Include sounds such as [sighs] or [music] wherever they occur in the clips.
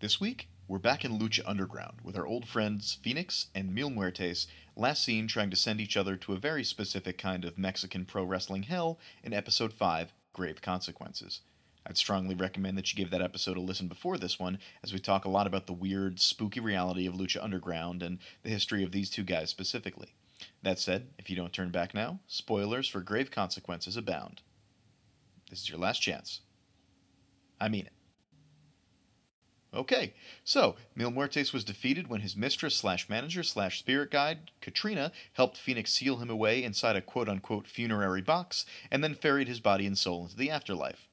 This week, we're back in Lucha Underground with our old friends Phoenix and Mil Muertes, last seen trying to send each other to a very specific kind of Mexican pro wrestling hell in episode 5, Grave Consequences. I'd strongly recommend that you give that episode a listen before this one, as we talk a lot about the weird, spooky reality of Lucha Underground and the history of these two guys specifically. That said, if you don't turn back now, spoilers for Grave Consequences abound. This is your last chance. I mean it. Okay, so Mil Muertes was defeated when his mistress slash manager slash spirit guide, Katrina, helped Phoenix seal him away inside a quote unquote funerary box and then ferried his body and soul into the afterlife.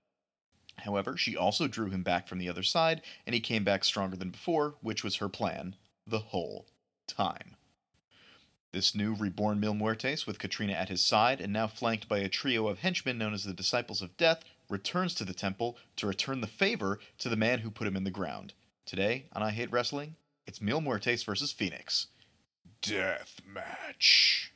However, she also drew him back from the other side, and he came back stronger than before, which was her plan the whole time. This new reborn Mil Muertes, with Katrina at his side and now flanked by a trio of henchmen known as the Disciples of Death, returns to the temple to return the favor to the man who put him in the ground. Today, on I Hate Wrestling, it's Mil Muertes versus Phoenix. Death match.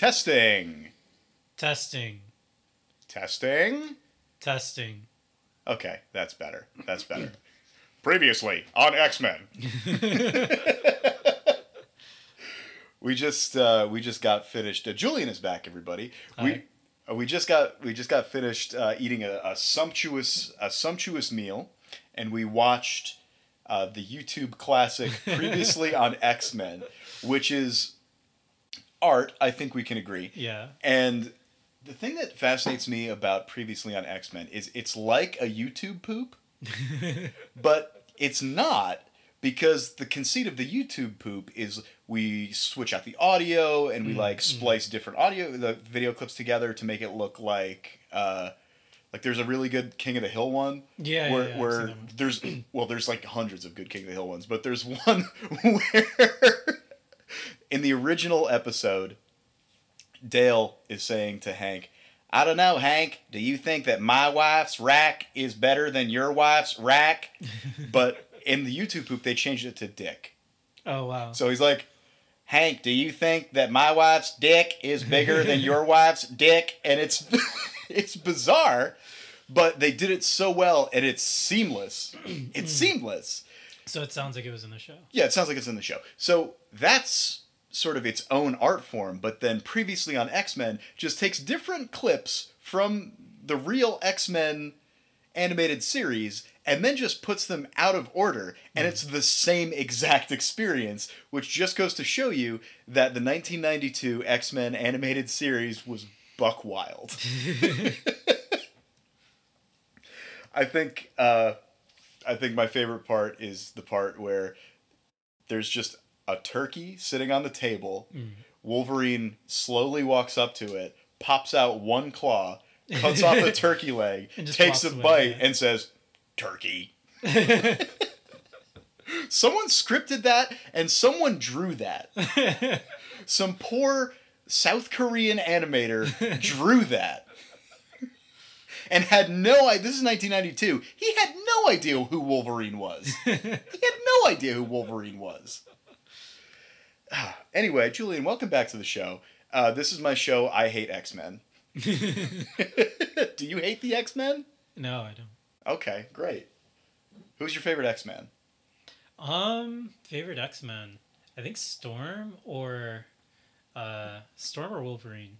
Testing. Testing. Testing. Testing. Okay, that's better. That's better. Previously on X Men. [laughs] we just uh, we just got finished. Uh, Julian is back, everybody. We Hi. uh, we just got we just got finished uh, eating a, a sumptuous a sumptuous meal, and we watched uh, the YouTube classic [laughs] previously on X Men, which is art. I think we can agree. Yeah. And the thing that fascinates me about previously on X Men is it's like a YouTube poop, [laughs] but it's not because the conceit of the YouTube poop is we switch out the audio and we like splice different audio the video clips together to make it look like uh like there's a really good King of the Hill one Yeah, where yeah, yeah, where seen that one. there's [clears throat] well there's like hundreds of good King of the Hill ones but there's [laughs] one where in the original episode Dale is saying to Hank, I don't know, Hank. Do you think that my wife's rack is better than your wife's rack? [laughs] but in the YouTube poop, they changed it to dick. Oh wow. So he's like, Hank, do you think that my wife's dick is bigger than [laughs] your wife's dick? And it's [laughs] it's bizarre, but they did it so well and it's seamless. It's [clears throat] seamless. So it sounds like it was in the show. Yeah, it sounds like it's in the show. So that's sort of its own art form, but then previously on X Men just takes different clips from the real X Men animated series and then just puts them out of order, and it's the same exact [laughs] experience, which just goes to show you that the 1992 X Men animated series was buck wild. [laughs] I think uh, I think my favorite part is the part where there's just a turkey sitting on the table. Mm. Wolverine slowly walks up to it, pops out one claw, cuts off a [laughs] turkey leg, takes a away, bite, yeah. and says, "Turkey." [laughs] someone scripted that, and someone drew that. [laughs] Some poor South Korean animator drew that. And had no idea. This is 1992. He had no idea who Wolverine was. He had no idea who Wolverine was. [sighs] Anyway, Julian, welcome back to the show. Uh, this is my show. I hate X Men. [laughs] [laughs] Do you hate the X Men? no, I don't. Okay, great. Who's your favorite X Man? Um, favorite X Men. I think Storm or uh Storm or Wolverine.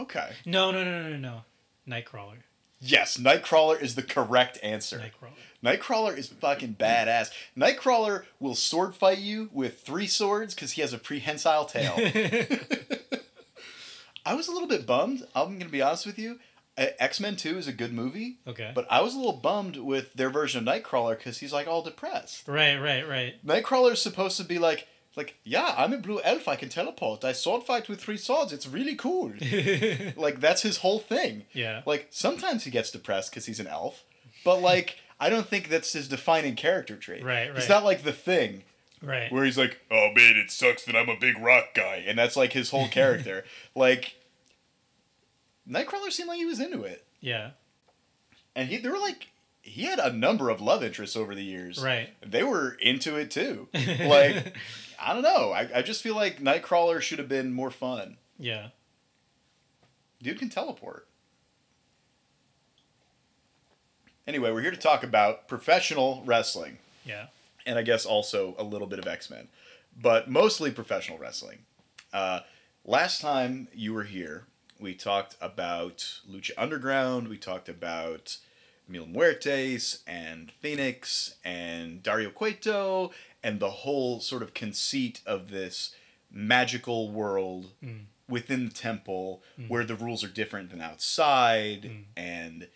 Okay. No, no, no, no, no, no. Nightcrawler. Yes, Nightcrawler is the correct answer. Nightcrawler. Nightcrawler is fucking badass. Nightcrawler will sword fight you with three swords because he has a prehensile tail. [laughs] I was a little bit bummed. I'm gonna be honest with you. X Men Two is a good movie, okay. but I was a little bummed with their version of Nightcrawler because he's like all depressed. right, right, right. Nightcrawler is supposed to be like, like, yeah, I'm a blue elf. I can teleport. I sword fight with three swords. It's really cool. [laughs] like that's his whole thing. yeah. Like sometimes he gets depressed because he's an elf, but like I don't think that's his defining character trait. Right, right. not like the thing Right. where he's like, "Oh man, it sucks that I'm a big rock guy," and that's like his whole character. [laughs] like, Nightcrawler seemed like he was into it, Yeah. and he there were like he had a number of love interests over the years. Right. They were into it too. [laughs] Like, I don't know. I, I just feel like Nightcrawler should have been more fun. Yeah. Dude can teleport. Anyway, we're here to talk about professional wrestling. Yeah. and I guess also a little bit of X Men, but mostly professional wrestling. Uh, last time you were here, we talked about Lucha Underground, we talked about Mil Muertes and Phoenix and Dario Cueto and the whole sort of conceit of this magical world Mm. within the temple Mm. where the rules are different than outside Mm. and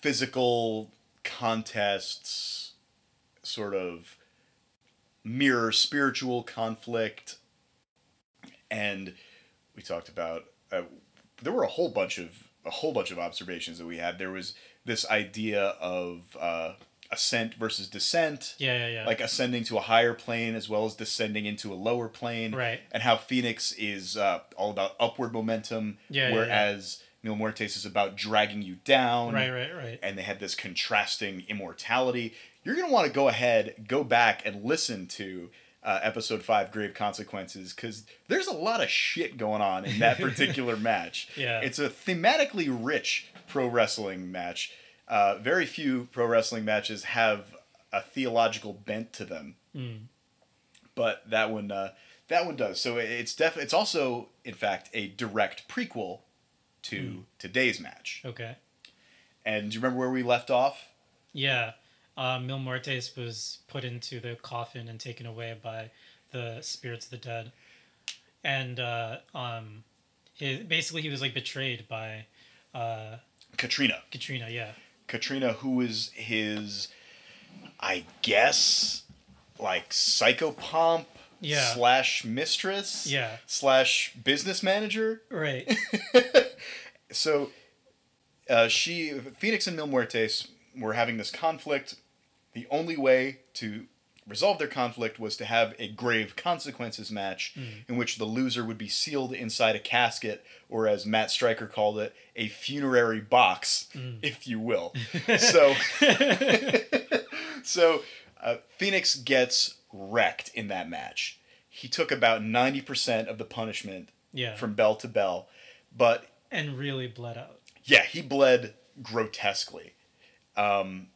physical contests sort of mirror spiritual conflict and we talked about uh, there were a whole bunch of a whole bunch of observations that we had there was this idea of uh, ascent versus descent Yeah. Yeah. Yeah. like ascending to a higher plane as well as descending into a lower plane Right. and how phoenix is uh, all about upward momentum Yeah, yeah, yeah. whereas Mil Muertes is about dragging you down Right. Right. Right. and they had this contrasting immortality. You're going to want to go ahead, go back, and listen to uh, episode five, Grave Consequences, because there's a lot of shit going on in that [laughs] particular match. Yeah. It's a thematically rich pro wrestling match. Uh, very few pro wrestling matches have a theological bent to them, Mm. but that one, uh, that one does. So it's def- It's also, in fact, a direct prequel to Hmm. today's match. Okay. And do you remember where we left off? Yeah. Uh, Mil Muertes was put into the coffin and taken away by the spirits of the dead, and uh, um, his, basically he was like betrayed by uh, Katrina. Katrina. Yeah. Katrina, who is his, I guess, like psychopomp Yeah. slash mistress Yeah. slash business manager. Right. [laughs] So, uh, she Phoenix and Mil Muertes were having this conflict. The only way to resolve their conflict was to have a grave consequences match in which the loser would be sealed inside a casket, or as Matt Striker called it, a funerary box, if you will. [laughs] so, [laughs] so uh, Phoenix gets wrecked in that match. He took about ninety percent of the punishment Yeah. from bell to bell, but and really bled out. yeah, he bled grotesquely. Um,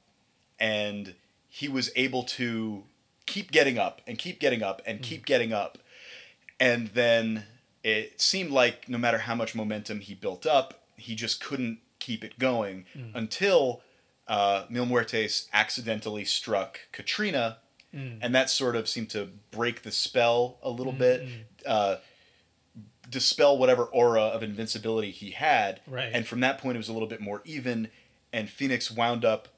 and he was able to keep getting up and keep getting up and keep getting up. And then it seemed like no matter how much momentum he built up, he just couldn't keep it going until uh, Mil Muertes accidentally struck Katrina. Mm. And that sort of seemed to break the spell a little bit, uh, dispel whatever aura of invincibility he had. Right. And from that point, it was a little bit more even. And Phoenix wound up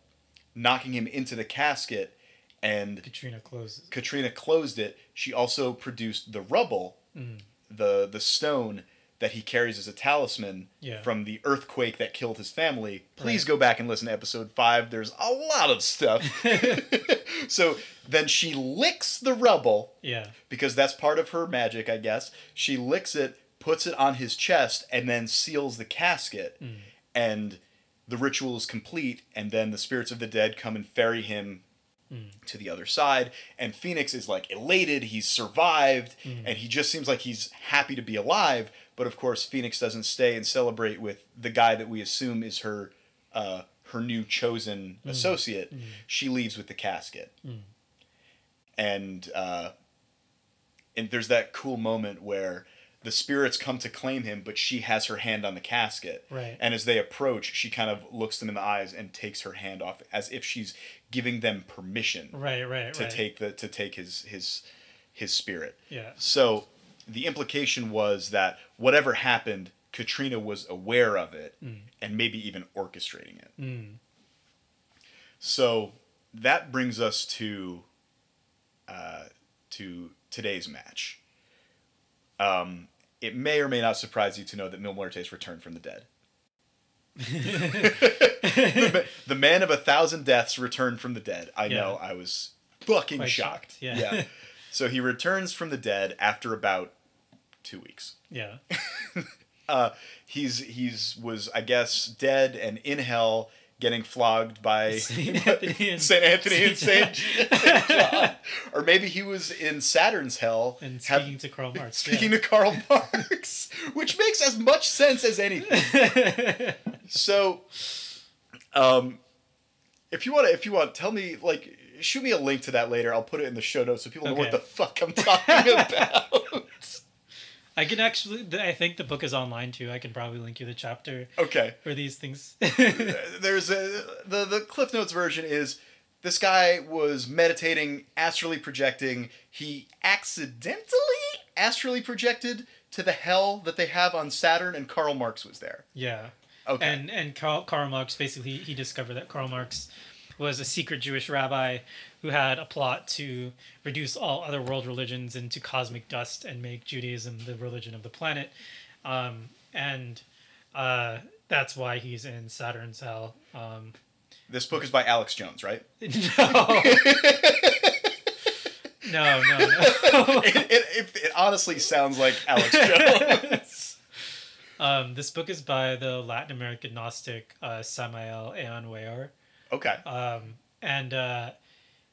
knocking him into the casket, and Katrina closes. Katrina closed it. She also produced the rubble, Mm. the the stone that he carries as a talisman Yeah. from the earthquake that killed his family. Please Right. go back and listen to episode five. There's a lot of stuff. [laughs] [laughs] so then she licks the rubble Yeah. because that's part of her magic, I guess. She licks it, puts it on his chest, and then seals the casket. Mm. And the ritual is complete, and then the spirits of the dead come and ferry him Mm. to the other side. And Phoenix is like elated, he's survived, Mm. and he just seems like he's happy to be alive. But of course, Phoenix doesn't stay and celebrate with the guy that we assume is her. Uh, her new chosen associate, she leaves with the casket Mm. and uh, and there's that cool moment where the spirits come to claim him, but she has her hand on the casket. Right. And as they approach, she kind of looks them in the eyes and takes her hand off, as if she's giving them permission Right. Right. to right. take the to take his his his spirit. Yeah. So the implication was that whatever happened, Katrina was aware of it Mm. and maybe even orchestrating it. Mm. So that brings us to uh, to today's match. Um, it may or may not surprise you to know that Mil Muertes returned from the dead. the, [laughs] [laughs] the man of a thousand deaths returned from the dead. I know. I was fucking Quite shocked. shocked, yeah. [laughs] So he returns from the dead after about two weeks. Yeah. Uh, he's he's was I guess dead and in hell, getting flogged by [laughs] Saint [laughs] Anthony and Saint Anthony and Saint [laughs] John, or maybe he was in Saturn's hell. And have- speaking to Karl Marx. speaking to Karl Marx, which makes as much sense as anything. So, um, if you want to, if you want, tell me like shoot me a link to that later. I'll put it in the show notes so people know what the fuck I'm talking about. I can actually. I think the book is online too. I can probably link you the chapter okay. for these things. [laughs] there's a the the cliff notes version is this guy was meditating astrally projecting he accidentally astrally projected to the hell that they have on saturn and karl marx was there yeah. okay And and Karl, Karl Marx basically he discovered that Karl Marx was a secret Jewish rabbi who had a plot to reduce all other world religions into cosmic dust and make Judaism the religion of the planet, um, and uh, that's why he's in Saturn's hell. Um, this book is by alex jones right [laughs] [laughs] no. no, no, no. [laughs] it, it, it, it honestly sounds like alex jones um, this book is by the Latin American Gnostic uh, Samael Weor. okay um, and uh,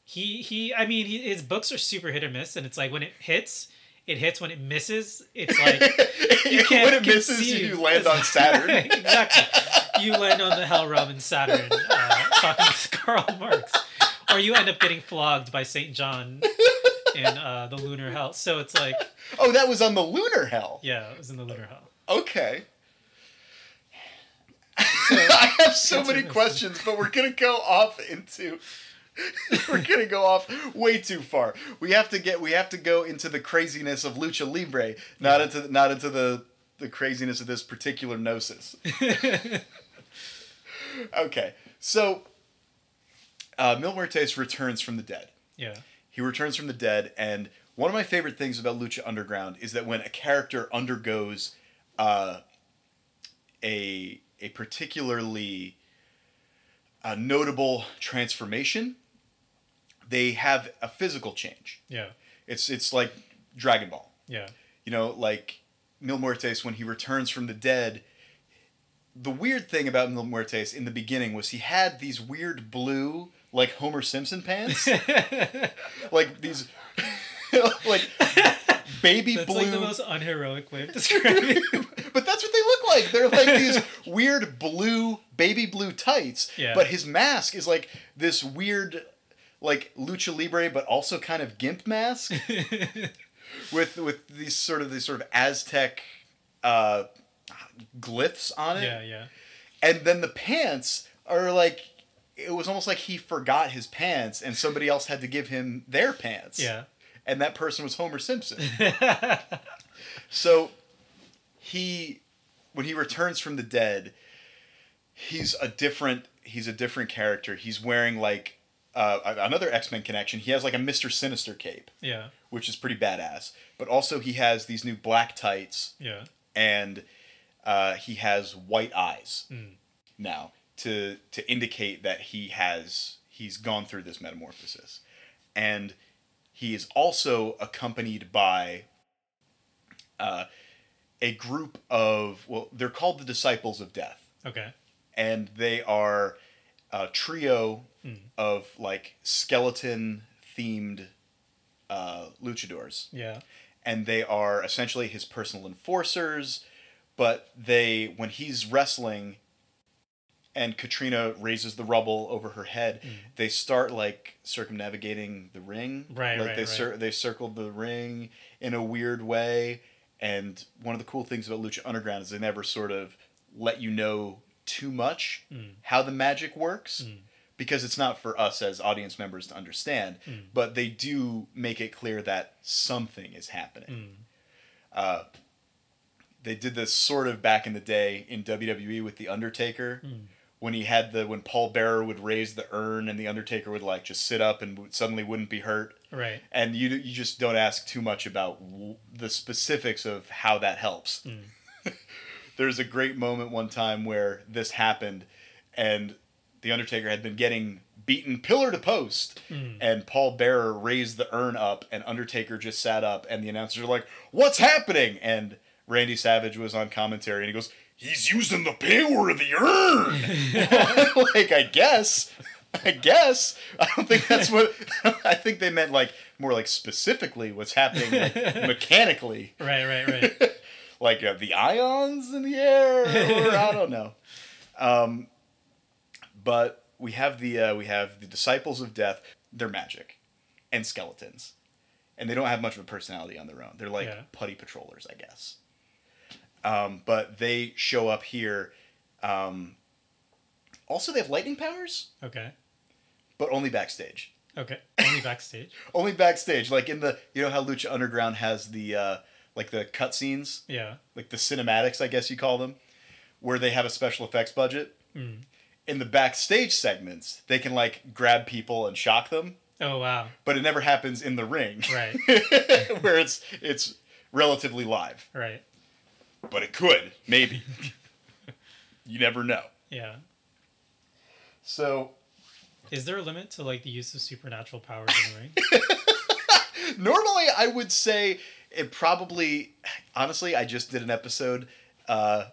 he he I mean he, his books are super hit or miss, and it's like when it hits, it hits. When it misses, it's like [laughs] you can't when it misses conceive. you land on [laughs] saturn exactly. You land on the hell realm in Saturn, uh, talking to [laughs] Karl Marx, or you end up getting flogged by Saint John in uh, the lunar hell. So it's like oh that was on the lunar hell yeah, it was in the lunar hell. okay I have so many what it is. questions, but we're gonna go off into [laughs] we're gonna go off way too far. We have to get we have to go into the craziness of lucha libre, not into not into the the craziness of this particular gnosis. [laughs] okay, so uh, Mil Muertes returns from the dead. Yeah, He returns from the dead, and one of my favorite things about Lucha Underground is that when a character undergoes uh, a a particularly uh, notable transformation, they have a physical change. yeah, It's it's like Dragon Ball. yeah, You know, like Mil Muertes when he returns from the dead. The weird thing about Mil Muertes in the beginning was he had these weird blue, like Homer Simpson pants, [laughs] like these, [laughs] like baby That's blue. like the most unheroic way of describing. [laughs] but that's what they look like. They're like these weird blue, baby blue tights. Yeah. But his mask is like this weird, like lucha libre, but also kind of gimp mask [laughs] with with these sort of these sort of Aztec uh, glyphs on it. yeah, yeah. And then the pants are like. It was almost like he forgot his pants, and somebody else had to give him their pants. Yeah. And that person was Homer Simpson. [laughs] So he when he returns from the dead, he's a different he's a different character. He's wearing like uh, another X Men connection. He has like a Mister Sinister cape, yeah, which is pretty badass. But also he has these new black tights yeah. and uh, he has white eyes Mm. now to to indicate that he has he's gone through this metamorphosis, and he is also accompanied by uh, a group of well, they're called the Disciples of Death, Okay. and they are a trio Mm. of like skeleton themed uh, luchadors Yeah. and they are essentially his personal enforcers. But they, when he's wrestling, and Katrina raises the rubble over her head, Mm. they start like circumnavigating the ring. Right, like right, they right. cir- they circled the ring in a weird way. And one of the cool things about Lucha Underground is they never sort of let you know too much Mm. how the magic works. Mm. Because it's not for us as audience members to understand, Mm. but they do make it clear that something is happening. Mm. Uh, they did this sort of back in the day in WWE with the Undertaker Mm. when he had the when Paul Bearer would raise the urn and the Undertaker would like just sit up and suddenly wouldn't be hurt. Right. And you you just don't ask too much about w- the specifics of how that helps. There's a great moment one time where this happened, and the Undertaker had been getting beaten pillar to post. Mm. And Paul Bearer raised the urn up, and Undertaker just sat up, and the announcers are like, "What's happening?" And Randy Savage was on commentary, and he goes, "He's using the power of the urn." [laughs] [laughs] like, I guess, I guess. I don't think that's what. [laughs] I think they meant like more like specifically what's happening like, mechanically, Right, right, right. Like uh, the ions in the air, or [laughs] I don't know. Um, but we have the uh, we have the disciples of death. They're magic and skeletons, and they don't have much of a personality on their own. They're like Yeah. putty patrollers, I guess. Um, but they show up here. Um, also, they have lightning powers, Okay. but only backstage. Okay. Only [laughs] backstage. Only backstage, like in the you know how Lucha Underground has the uh, like the cutscenes, Yeah. like the cinematics, I guess you call them, where they have a special effects budget. Mm. In the backstage segments, they can like grab people and shock them, Oh wow. but it never happens in the ring, Right. [laughs] where it's it's relatively live. Right. But it could, maybe. [laughs] you never know. Yeah. So Is there a limit to like the use of supernatural powers in the ring? [laughs] normally I would say it probably honestly I just did an episode uh,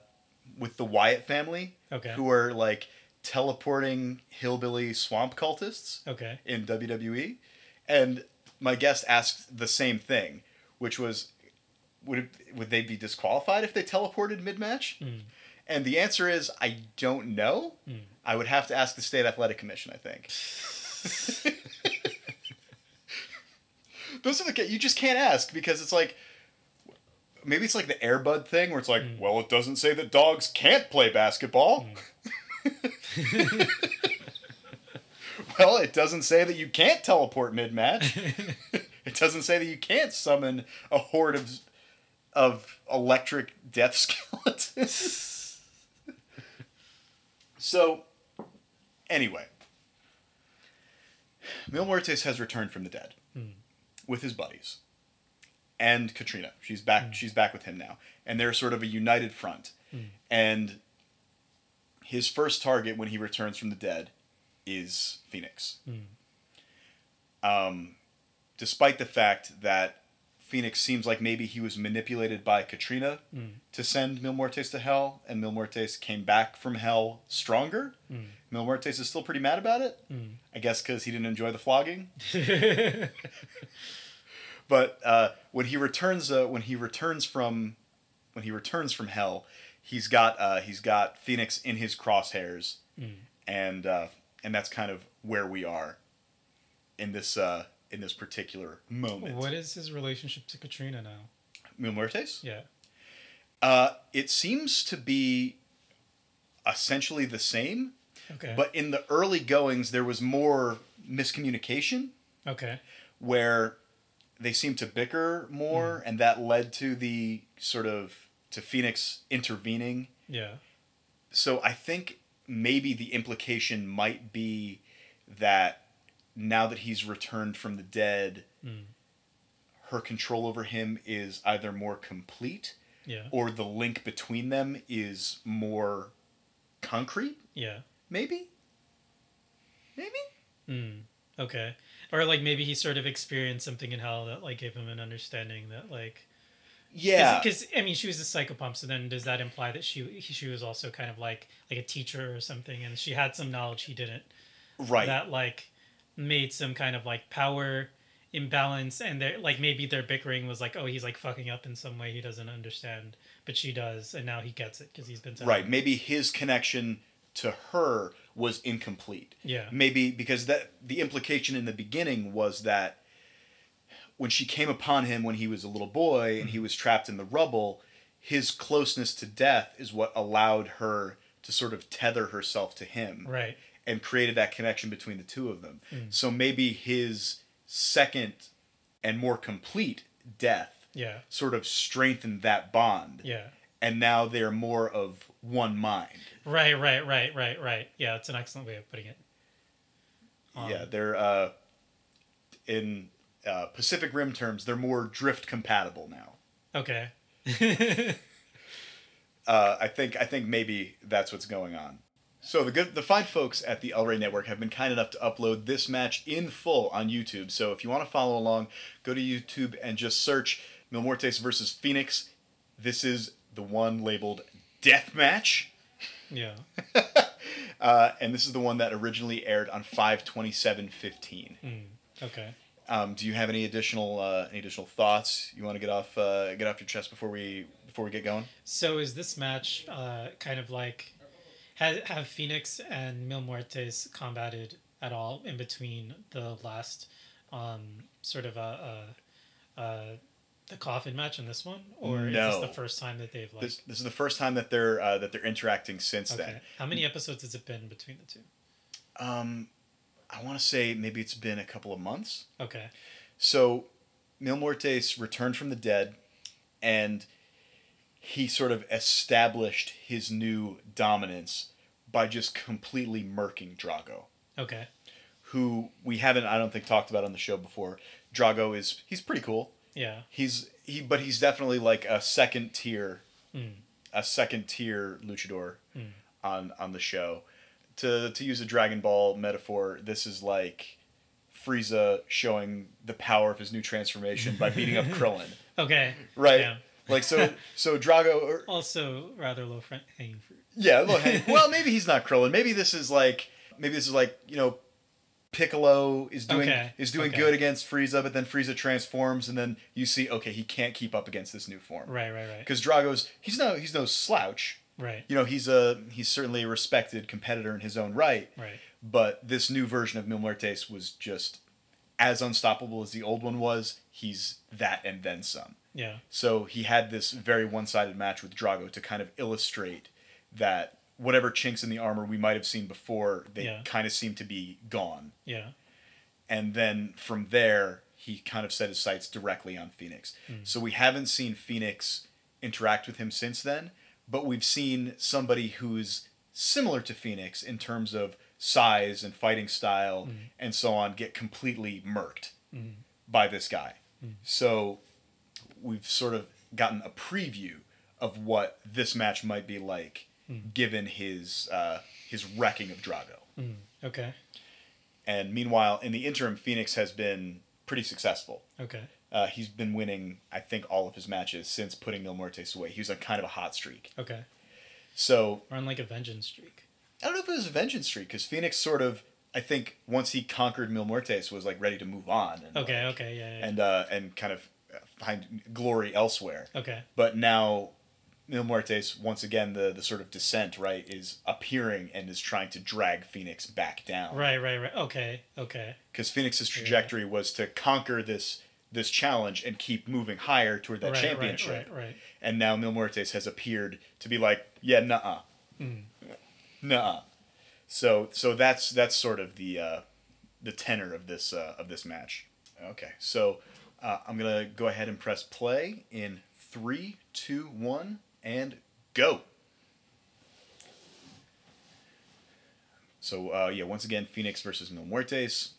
with the Wyatt family Okay. who are like teleporting hillbilly swamp cultists Okay. in WWE and my guest asked the same thing which was would it, would they be disqualified if they teleported mid-match? Mm. And the answer is I don't know. Mm. I would have to ask the state athletic commission, I think. [laughs] Those are the you just can't ask because it's like maybe it's like the Airbud thing where it's like, Mm. well, it doesn't say that dogs can't play basketball. [laughs] well, it doesn't say that you can't teleport mid-match. [laughs] it doesn't say that you can't summon a horde of of electric death [laughs] skeletons. so, anyway, Mil Muertes has returned from the dead. With his buddies and Katrina. She's back. She's back with him now, and they're sort of a united front. Hmm. And his first target when he returns from the dead is Phoenix. Hmm. Um, despite the fact that Phoenix seems like maybe he was manipulated by Katrina Mm. to send Mil Muertes to hell, and Mil Muertes came back from hell stronger. Mm. Mil Muertes is still pretty mad about it. Mm. I guess because he didn't enjoy the flogging. [laughs] But uh, when he returns, uh, when he returns from, when he returns from hell, he's got uh, he's got Phoenix in his crosshairs, Mm. and uh, and that's kind of where we are in this uh, in this particular moment. what is his relationship to Katrina now? Mil Muertes? Yeah. Uh, it seems to be essentially the same, Okay. but in the early goings there was more miscommunication okay. where they seemed to bicker more, and that led to the sort of to Phoenix intervening. Yeah. So I think maybe the implication might be that now that he's returned from the dead, Mm. her control over him is either more complete Yeah. or the link between them is more concrete, Yeah. maybe? Maybe? Mm. Okay. Or like maybe he sort of experienced something in hell that like gave him an understanding that like Yeah. because I mean she was a psychopomp, so then does that imply that she she was also kind of like like a teacher or something, and she had some knowledge he didn't right. that like made some kind of like power imbalance, and they're like maybe their bickering was like oh he's like fucking up in some way he doesn't understand, but she does, and now he gets it because he's been telling right. Maybe his connection to her was incomplete. Yeah. Maybe because that the implication in the beginning was that when she came upon him when he was a little boy and he mm-hmm. was trapped in the rubble, his closeness to death is what allowed her to sort of tether herself to him Right. And created that connection between the two of them. Mm. So maybe his second and more complete death Yeah. sort of strengthened that bond. Yeah. And now they're more of one mind. Right. Right. Right. Right. Right. Yeah. It's an excellent way of putting it. Um, yeah, they're uh, in uh, Pacific Rim terms, they're more drift compatible now. Okay. [laughs] Uh, I think I think maybe that's what's going on. So the good, the fine folks at the El Rey Network have been kind enough to upload this match in full on YouTube. So if you want to follow along, go to YouTube and just search Mil Muertes versus Phoenix. This is the one labeled Death Match. Yeah. [laughs] Uh, and this is the one that originally aired on 52715. Mm. Okay. Um, do you have any additional uh, any additional thoughts you want to get off uh, get off your chest before we before we get going? So is this match uh, kind of like have have Phoenix and Mil Muertes combated at all in between the last um, sort of a, a, a the coffin match and this one, or is this the first time that they've like? This, this is the first time that they're uh, that they're interacting since okay. How many episodes has it been between the two? Um, I want to say maybe it's been a couple of months. Okay. So, Mil Muertes returned from the dead, and he sort of established his new dominance by just completely murking Drago, Okay. who we haven't, I don't think, talked about on the show before. Drago is he's pretty cool. Yeah. He's he, but he's definitely like a second tier, Mm. a second tier luchador Mm. on on the show. To to use a Dragon Ball metaphor, this is like Frieza showing the power of his new transformation by beating up [laughs] Krillin. Okay. Right. Yeah. Like so so Drago or, [laughs] Also, rather low front hanging fruit. yeah, well, hey, [laughs] well maybe he's not Krillin. Maybe this is like maybe this is like, you know, Piccolo is doing Okay, is doing okay. good against Frieza, but then Frieza transforms and then you see okay, he can't keep up against this new form. Right. Right. Right. Because Drago's he's no he's no slouch. Right. You know, he's a he's certainly a respected competitor in his own right. Right. But this new version of Mil Muertes was just as unstoppable as the old one was. He's that and then some. Yeah. So he had this very one sided match with Drago to kind of illustrate that whatever chinks in the armor we might have seen before, they Yeah. kind of seem to be gone. Yeah. And then from there, he kind of set his sights directly on Phoenix. Hmm. So we haven't seen Phoenix interact with him since then, but we've seen somebody who's similar to Phoenix in terms of size and fighting style hmm. and so on get completely murked Mm. by this guy. Hmm. So we've sort of gotten a preview of what this match might be like given his uh, his wrecking of Drago. Mm. Okay. And meanwhile, in the interim, Phoenix has been pretty successful. Okay. Uh, he's been winning, I think, all of his matches since putting Mil Muertes away. He was on kind of a hot streak. Okay. So We're on like a vengeance streak. I don't know if it was a vengeance streak because Phoenix sort of, I think, once he conquered Mil Muertes, was like ready to move on. And, Okay. like, Okay. Yeah. yeah. And uh, and kind of find glory elsewhere. okay. But now, Mil Muertes, once again, the the sort of descent right is appearing and is trying to drag Phoenix back down. Right. Right. Right. Okay. Okay. because Phoenix's trajectory was to conquer this this challenge and keep moving higher toward that right, championship. Right. Right. Right. And now Mil Muertes has appeared to be like, yeah, nuh-uh, Mm. nuh-uh. So so that's that's sort of the uh, the tenor of this uh, of this match. Okay, so uh, I'm gonna go ahead and press play in three, two, one, and go. So uh, yeah, once again, Phoenix versus Mil Muertes,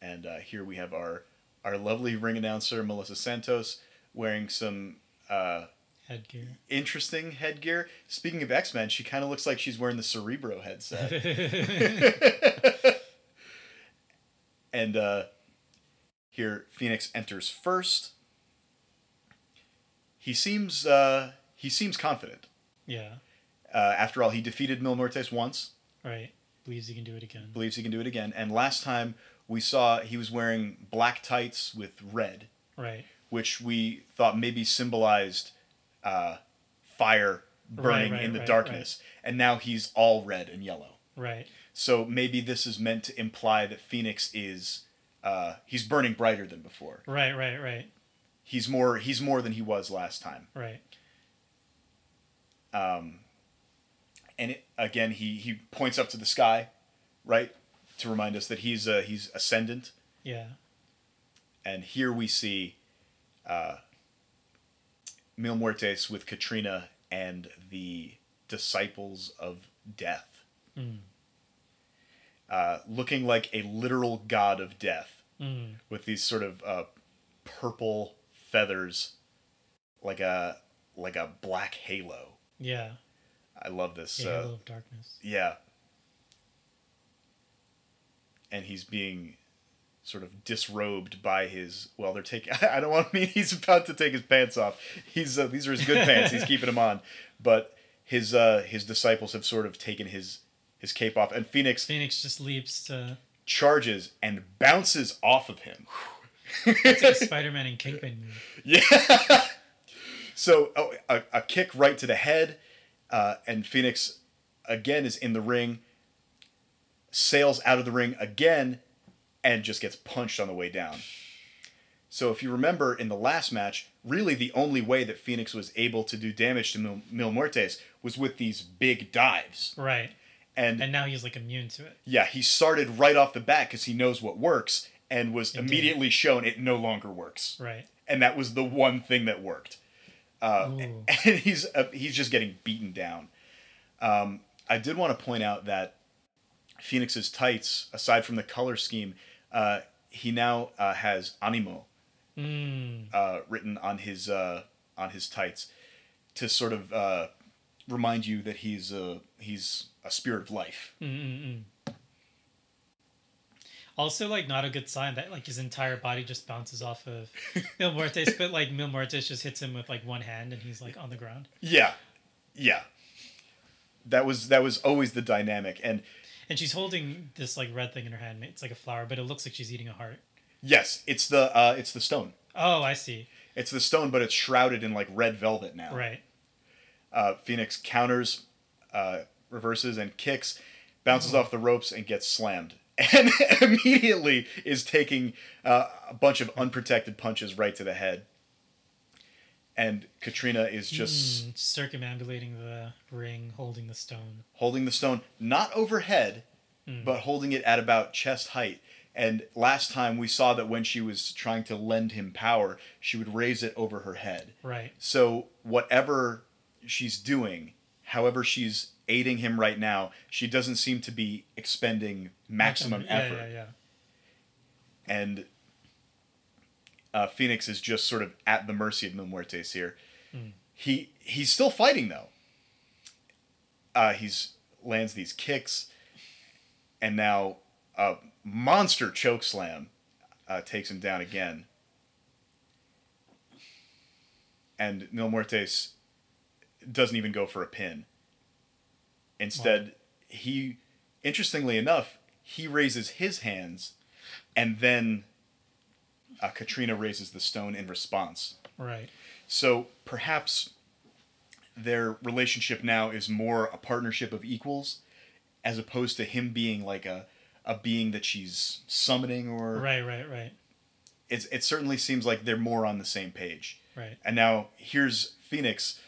and uh, here we have our our lovely ring announcer Melissa Santos wearing some uh, Headgear. interesting headgear. Speaking of X Men, she kind of looks like she's wearing the Cerebro headset. [laughs] [laughs] and uh, here, Phoenix enters first. He seems uh, he seems confident. yeah. Uh, after all, he defeated Mil Muertes once. Right. Believes he can do it again. Believes he can do it again. And last time we saw he was wearing black tights with red, Right. which we thought maybe symbolized uh, fire burning right, in the right, darkness. And now he's all red and yellow. Right. So maybe this is meant to imply that Phoenix is uh, he's burning brighter than before. Right. Right. Right. He's more he's more than he was last time. Right. Um, and it, again, he he points up to the sky, right, to remind us that he's uh, he's ascendant. Yeah. And here we see uh, Mil Muertes with Katrina and the disciples of death, Mm. uh, looking like a literal god of death mm. with these sort of uh, purple feathers, like a like a black halo. Yeah. I love this. Uh, halo of darkness. Yeah. And he's being sort of disrobed by his well they're taking [laughs] i don't want to mean he's about to take his pants off he's uh, these are his good pants he's [laughs] keeping them on but his uh his disciples have sort of taken his his cape off and phoenix phoenix just leaps to charges and bounces off of him. it's like a [laughs] Spider-Man and Kingpin. Yeah. so oh, a, a kick right to the head, uh, and Phoenix again is in the ring, sails out of the ring again, and just gets punched on the way down. So if you remember in the last match, really the only way that Phoenix was able to do damage to Mil, Mil Muertes was with these big dives. Right. And, And now he's like immune to it. yeah, he started right off the bat because he knows what works and was Indeed. immediately shown it no longer works. Right. And that was the one thing that worked. Uh, [laughs] and he's uh, he's just getting beaten down. Um, I did want to point out that Phoenix's tights, aside from the color scheme, uh, he now uh, has animo Mm. uh, written on his uh, on his tights to sort of uh, remind you that he's he's a spirit of life. Mm-mm-mm. Also, like, not a good sign that like his entire body just bounces off of [laughs] Mil Muertes, but like Mil Muertes just hits him with like one hand and he's like on the ground. Yeah, yeah. That was that was always the dynamic, and And she's holding this like red thing in her hand. It's like a flower, but it looks like she's eating a heart. yes, it's the uh, it's the stone. Oh, I see. It's the stone, but it's shrouded in like red velvet now. Right. Uh, Phoenix counters, uh, reverses, and kicks, bounces off the ropes, and gets slammed. [laughs] And [laughs] immediately is taking uh, a bunch of unprotected punches right to the head. And Katrina is just Mm, circumambulating the ring, holding the stone. holding the stone, not overhead, but holding it at about chest height. And last time we saw that when she was trying to lend him power, she would raise it over her head. Right. So whatever she's doing, however she's aiding him right now, she doesn't seem to be expending maximum yeah, effort. Yeah, yeah. And uh, Phoenix is just sort of at the mercy of Mil Muertes here. He he's still fighting though. Uh, he's lands these kicks, and now a monster choke slam uh, takes him down again. And Mil Muertes doesn't even go for a pin. Instead, he, interestingly enough, he raises his hands, and then uh, Katrina raises the stone in response. Right. So perhaps their relationship now is more a partnership of equals, as opposed to him being like a a being that she's summoning, or Right, right, right. it's, it certainly seems like they're more on the same page. Right. And now here's Phoenix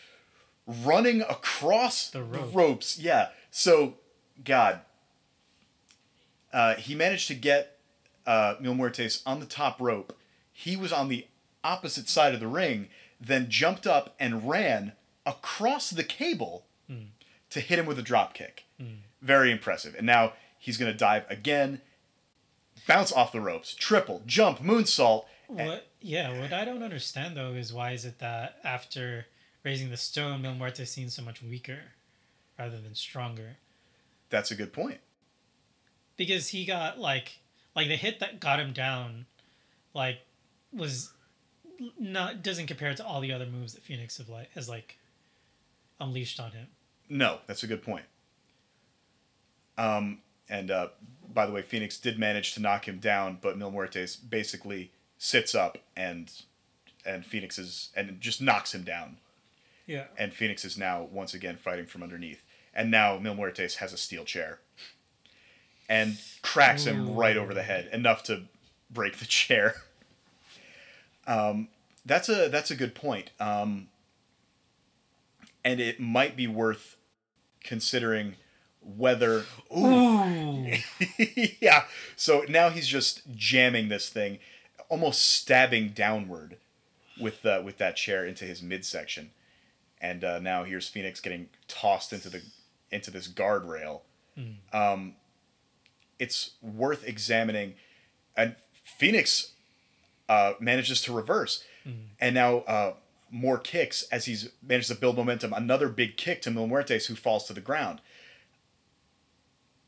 running across The rope. ropes. Yeah. So, God, uh, he managed to get uh, Mil Muertes on the top rope. He was on the opposite side of the ring, then jumped up and ran across the cable to hit him with a drop kick. Very impressive. And now he's going to dive again, bounce off the ropes, triple, jump, moonsault. and- What? Yeah. What I don't understand though is why is it that after raising the stone, Mil Muertes seems so much weaker rather than stronger? That's a good point. Because he got like like the hit that got him down, like was not doesn't compare to all the other moves that Phoenix have like has like unleashed on him. No, that's a good point. Um, and uh, by the way, Phoenix did manage to knock him down, but Mil Muertes basically sits up and and Phoenix is and just knocks him down. Yeah. And Phoenix is now once again fighting from underneath. And now Mil Muertes has a steel chair and cracks him right over the head, enough to break the [laughs] chair. Um, that's a that's a good point. Um, and it might be worth considering whether Ooh. [laughs] yeah. So now he's just jamming this thing, almost stabbing downward with uh, with that chair into his midsection, and uh, now here's Phoenix getting tossed into the into this guardrail. Um, it's worth examining, and Phoenix uh, manages to reverse, and now uh, more kicks as he's managed to build momentum. Another big kick to Mil Muertes, who falls to the ground.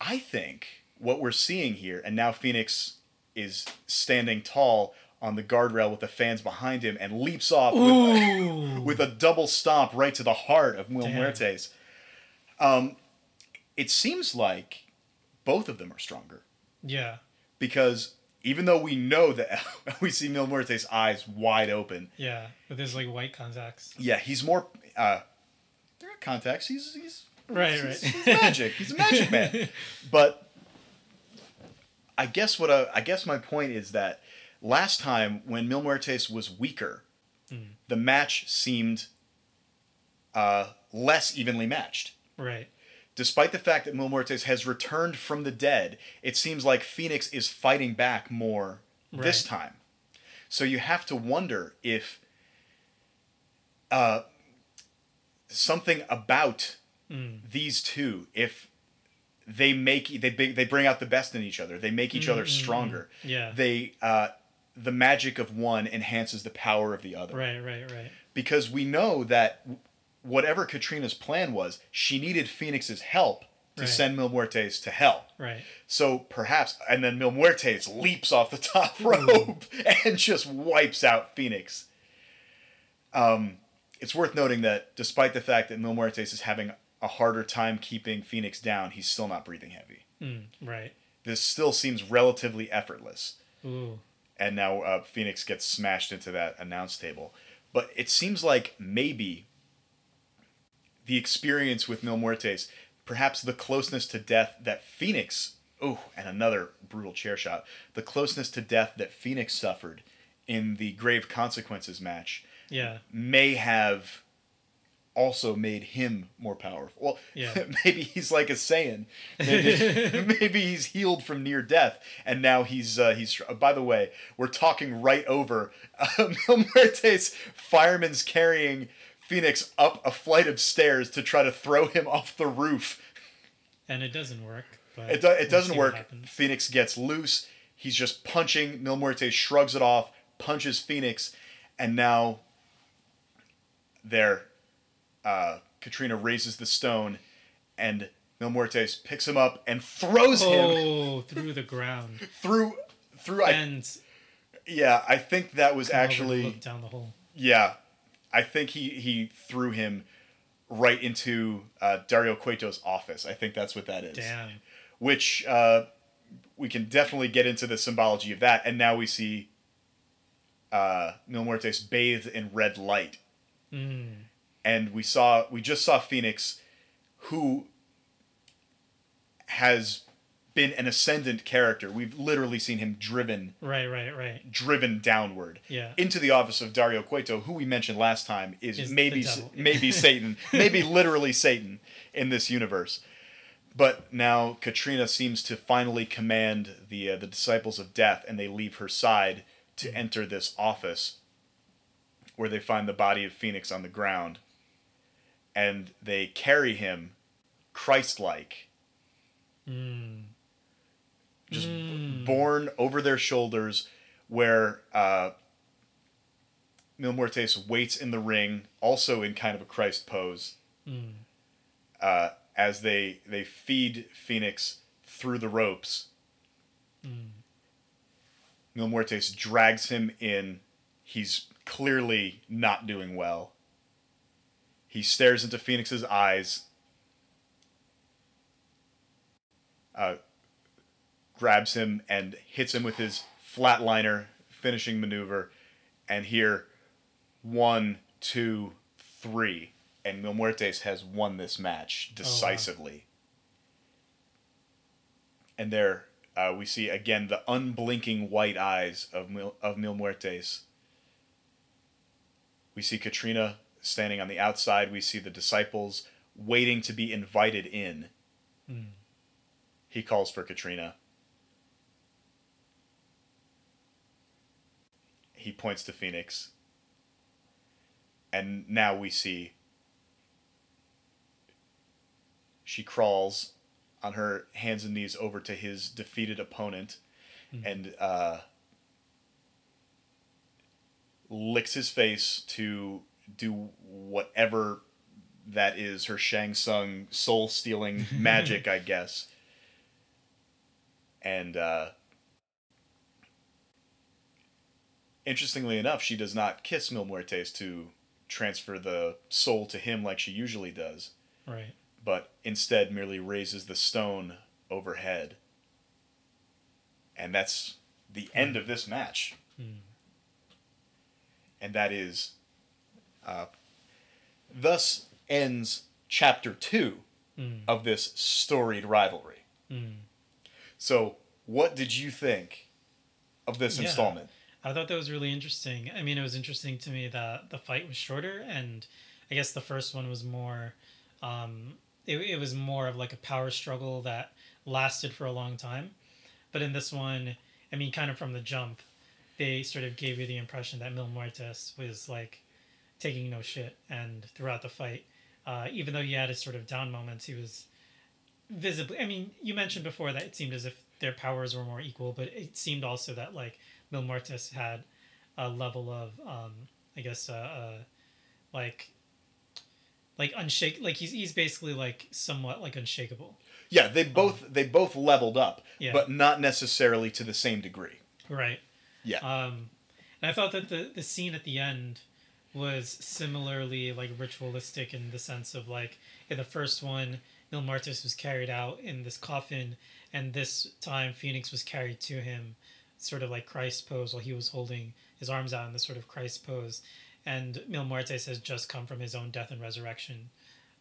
I think what we're seeing here, and now Phoenix is standing tall on the guardrail with the fans behind him and leaps off with, [laughs] with a double stomp right to the heart of Mil Damn. Muertes. Um, it seems like both of them are stronger yeah. because even though we know that [laughs] we see Mil Muertes' eyes wide open, Yeah. With his like white contacts. yeah, he's more. Uh, they're contacts. He's he's Right, he's, right. he's magic. He's a magic man. [laughs] But I guess what I, I guess my point is that last time when Mil Muertes was weaker, Hmm. the match seemed uh, less evenly matched. Right. Despite the fact that Mil Muertes has returned from the dead, it seems like Phoenix is fighting back more this time. So you have to wonder if uh, something about Mm. these two, if they make they they bring out the best in each other, they make each other Mm, stronger. Yeah. They uh, the magic of one enhances the power of the other Right, right, right. because we know that whatever Katrina's plan was, she needed Phoenix's help to Right. send Mil Muertes to hell. Right. So perhaps, and then Mil Muertes leaps off the top rope [laughs] and just wipes out Phoenix. Um, it's worth noting that despite the fact that Mil Muertes is having a harder time keeping Phoenix down, he's still not breathing heavy. Mm. Right. This still seems relatively effortless Ooh. And now uh, Phoenix gets smashed into that announce table. But it seems like maybe the experience with Mil Muertes, perhaps the closeness to death that Phoenix, oh, and another brutal chair shot, the closeness to death that Phoenix suffered in the Grave Consequences match Yeah. may have also made him more powerful. Well, Yeah. [laughs] maybe he's like a Saiyan. Maybe, [laughs] maybe he's healed from near death, and now he's uh, he's. Uh, by the way, we're talking right over uh, [laughs] Mil Muertes. Fireman's carrying Phoenix up a flight of stairs to try to throw him off the roof. And it doesn't work. But It, do, it we'll doesn't work. Phoenix gets loose. He's just punching. Mil Muertes shrugs it off, punches Phoenix, and now there, uh, Katrina raises the stone, and Mil Muertes picks him up and throws him Oh, through the ground. [laughs] through through. I, yeah, I think that was and actually down the hole. yeah, I think he he threw him right into uh, Dario Cueto's office. I think that's what that is. Damn. which uh, we can definitely get into the symbology of that. And now we see uh, Mil Muertes bathed in red light, Mm. And we saw we just saw Phoenix, who has been an ascendant character. We've literally seen him driven Right, right, right. driven downward Yeah. into the office of Dario Cueto, who we mentioned last time is, Is maybe maybe [laughs] Satan, maybe literally Satan in this universe. But now Katrina seems to finally command the uh, the disciples of death, and they leave her side to Mm-hmm. enter this office, where they find the body of Phoenix on the ground, and they carry him, Christ-like, Mm. just Mm. borne over their shoulders, where uh, Mil Muertes waits in the ring, also in kind of a Christ pose, Mm. uh, as they they feed Phoenix through the ropes. Mm. Mil Muertes drags him in. He's clearly not doing well. He stares into Phoenix's eyes, uh, grabs him and hits him with his flatliner finishing maneuver. And here, one, two, three. And Mil Muertes has won this match decisively. And there uh, we see again the unblinking white eyes of Mil, of Mil Muertes. We see Katrina standing on the outside. We see the disciples waiting to be invited in. Mm. He calls for Katrina. He points to Phoenix. And now we see she crawls on her hands and knees over to his defeated opponent Mhm. and uh, licks his face to do whatever that is her Shang Tsung soul stealing [laughs] magic, I guess. and uh, interestingly enough, she does not kiss Mil Muertes to transfer the soul to him like she usually does, Right. but instead merely raises the stone overhead. And that's the end of this match. Hmm. And that is. Uh, thus ends chapter two Mm. of this storied rivalry. Mm. So, what did you think of this Yeah. installment? I thought that was really interesting. I mean, it was interesting to me that the fight was shorter, and I guess the first one was more. Um, it, it was more of like a power struggle that lasted for a long time, but in this one, I mean, kind of from the jump, they sort of gave you the impression that Mil Muertes was like taking no shit, and throughout the fight, uh, even though he had his sort of down moments, he was visibly. I mean, you mentioned before that it seemed as if their powers were more equal, but it seemed also that like Mil Muertes had a level of, um, I guess, uh, uh, like, like unshake. Like he's he's basically like somewhat like unshakable. Yeah, they both they both leveled up, Yeah. but not necessarily to the same degree. Right. Yeah. Um, and I thought that the the scene at the end was similarly like ritualistic in the sense of like in the first one, Mil Muertes was carried out in this coffin, and this time Phoenix was carried to him, sort of like Christ pose, while he was holding his arms out in this sort of Christ pose, and Mil Muertes has just come from his own death and resurrection.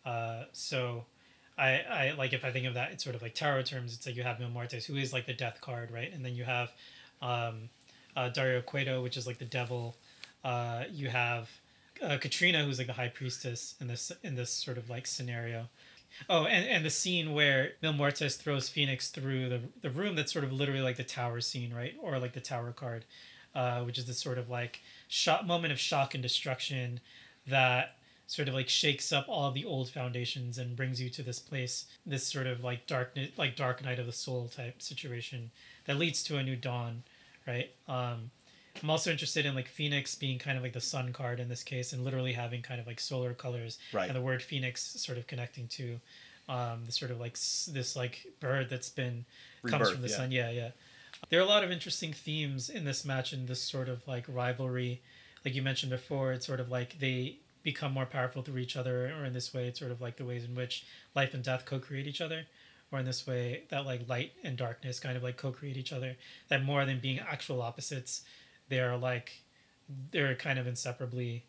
Uh, so. I, I like if I think of that, it's sort of like tarot terms. It's like you have Mil Muertes, who is like the death card, right? And then you have um, uh, Dario Cueto, which is like the devil. Uh, you have uh, Katrina, who's like the high priestess in this in this sort of like scenario. Oh, and, and the scene where Mil Muertes throws Phoenix through the, the room that's sort of literally like the tower scene, right? Or like the tower card, uh, which is this sort of like shot moment of shock and destruction that sort of like shakes up all the old foundations and brings you to this place, this sort of like darkness, like dark night of the soul type situation that leads to a new dawn, right? Um, I'm also interested in like Phoenix being kind of like the sun card in this case, and literally having kind of like solar colors, Right. and the word Phoenix sort of connecting to um, the sort of like s- this like bird that's been comes from the yeah. sun. Yeah, yeah. There are a lot of interesting themes in this match and this sort of like rivalry. Like you mentioned before, it's sort of like they become more powerful through each other, or in this way, it's sort of like the ways in which life and death co-create each other, or in this way that like light and darkness kind of like co-create each other. That more than being actual opposites, they are like they're kind of inseparably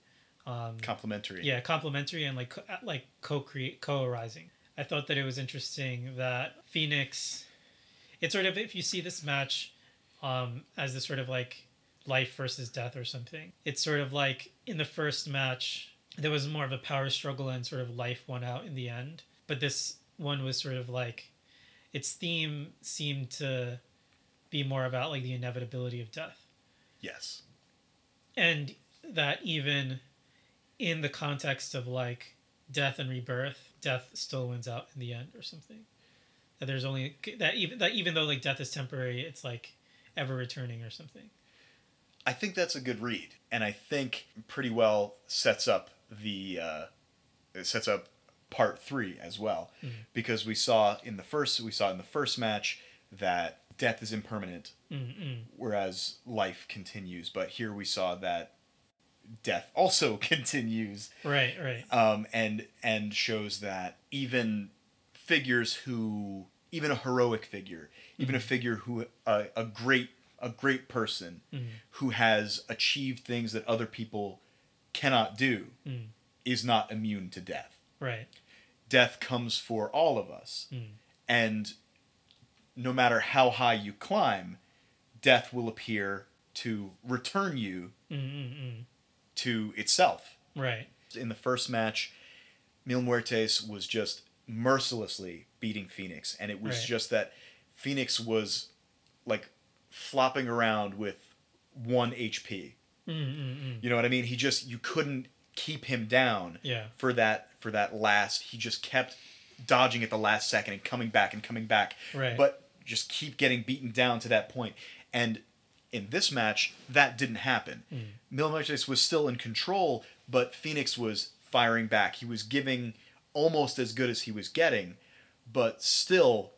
um, Complementary. yeah complementary and like co- like co-create co-arising. I thought that it was interesting that phoenix it's sort of if you see this match um as this sort of like life versus death or something it's sort of like in the first match there was more of a power struggle and sort of life won out in the end. But this one was sort of like its theme seemed to be more about like the inevitability of death Yes. and that even in the context of like death and rebirth death still wins out in the end or something. That there's only that even that even though like death is temporary it's like ever returning or something. I think that's a good read, and I think pretty well sets up the uh, it sets up part three as well, because we saw in the first we saw in the first match that death is impermanent, Mm-mm. whereas life continues. But here we saw that death [laughs] also [laughs] continues, right right um, and and shows that even figures who even a heroic figure even a figure who uh, a great a great person who has achieved things that other people cannot do Mm. is not immune to death right death comes for all of us Mm. and no matter how high you climb death will appear to return you Mm-mm-mm. to itself right in the first match, Mil Muertes was just mercilessly beating Phoenix, and it was Right. just that Phoenix was like flopping around with one HP. Mm-mm-mm. You know what I mean? He just you couldn't keep him down yeah for that for that last. He just kept dodging at the last second and coming back and coming back, Right. but just keep getting beaten down to that point. And in this match, that didn't happen. Mm. Mil Muertes was still in control, but Phoenix was firing back. He was giving almost as good as he was getting, but still,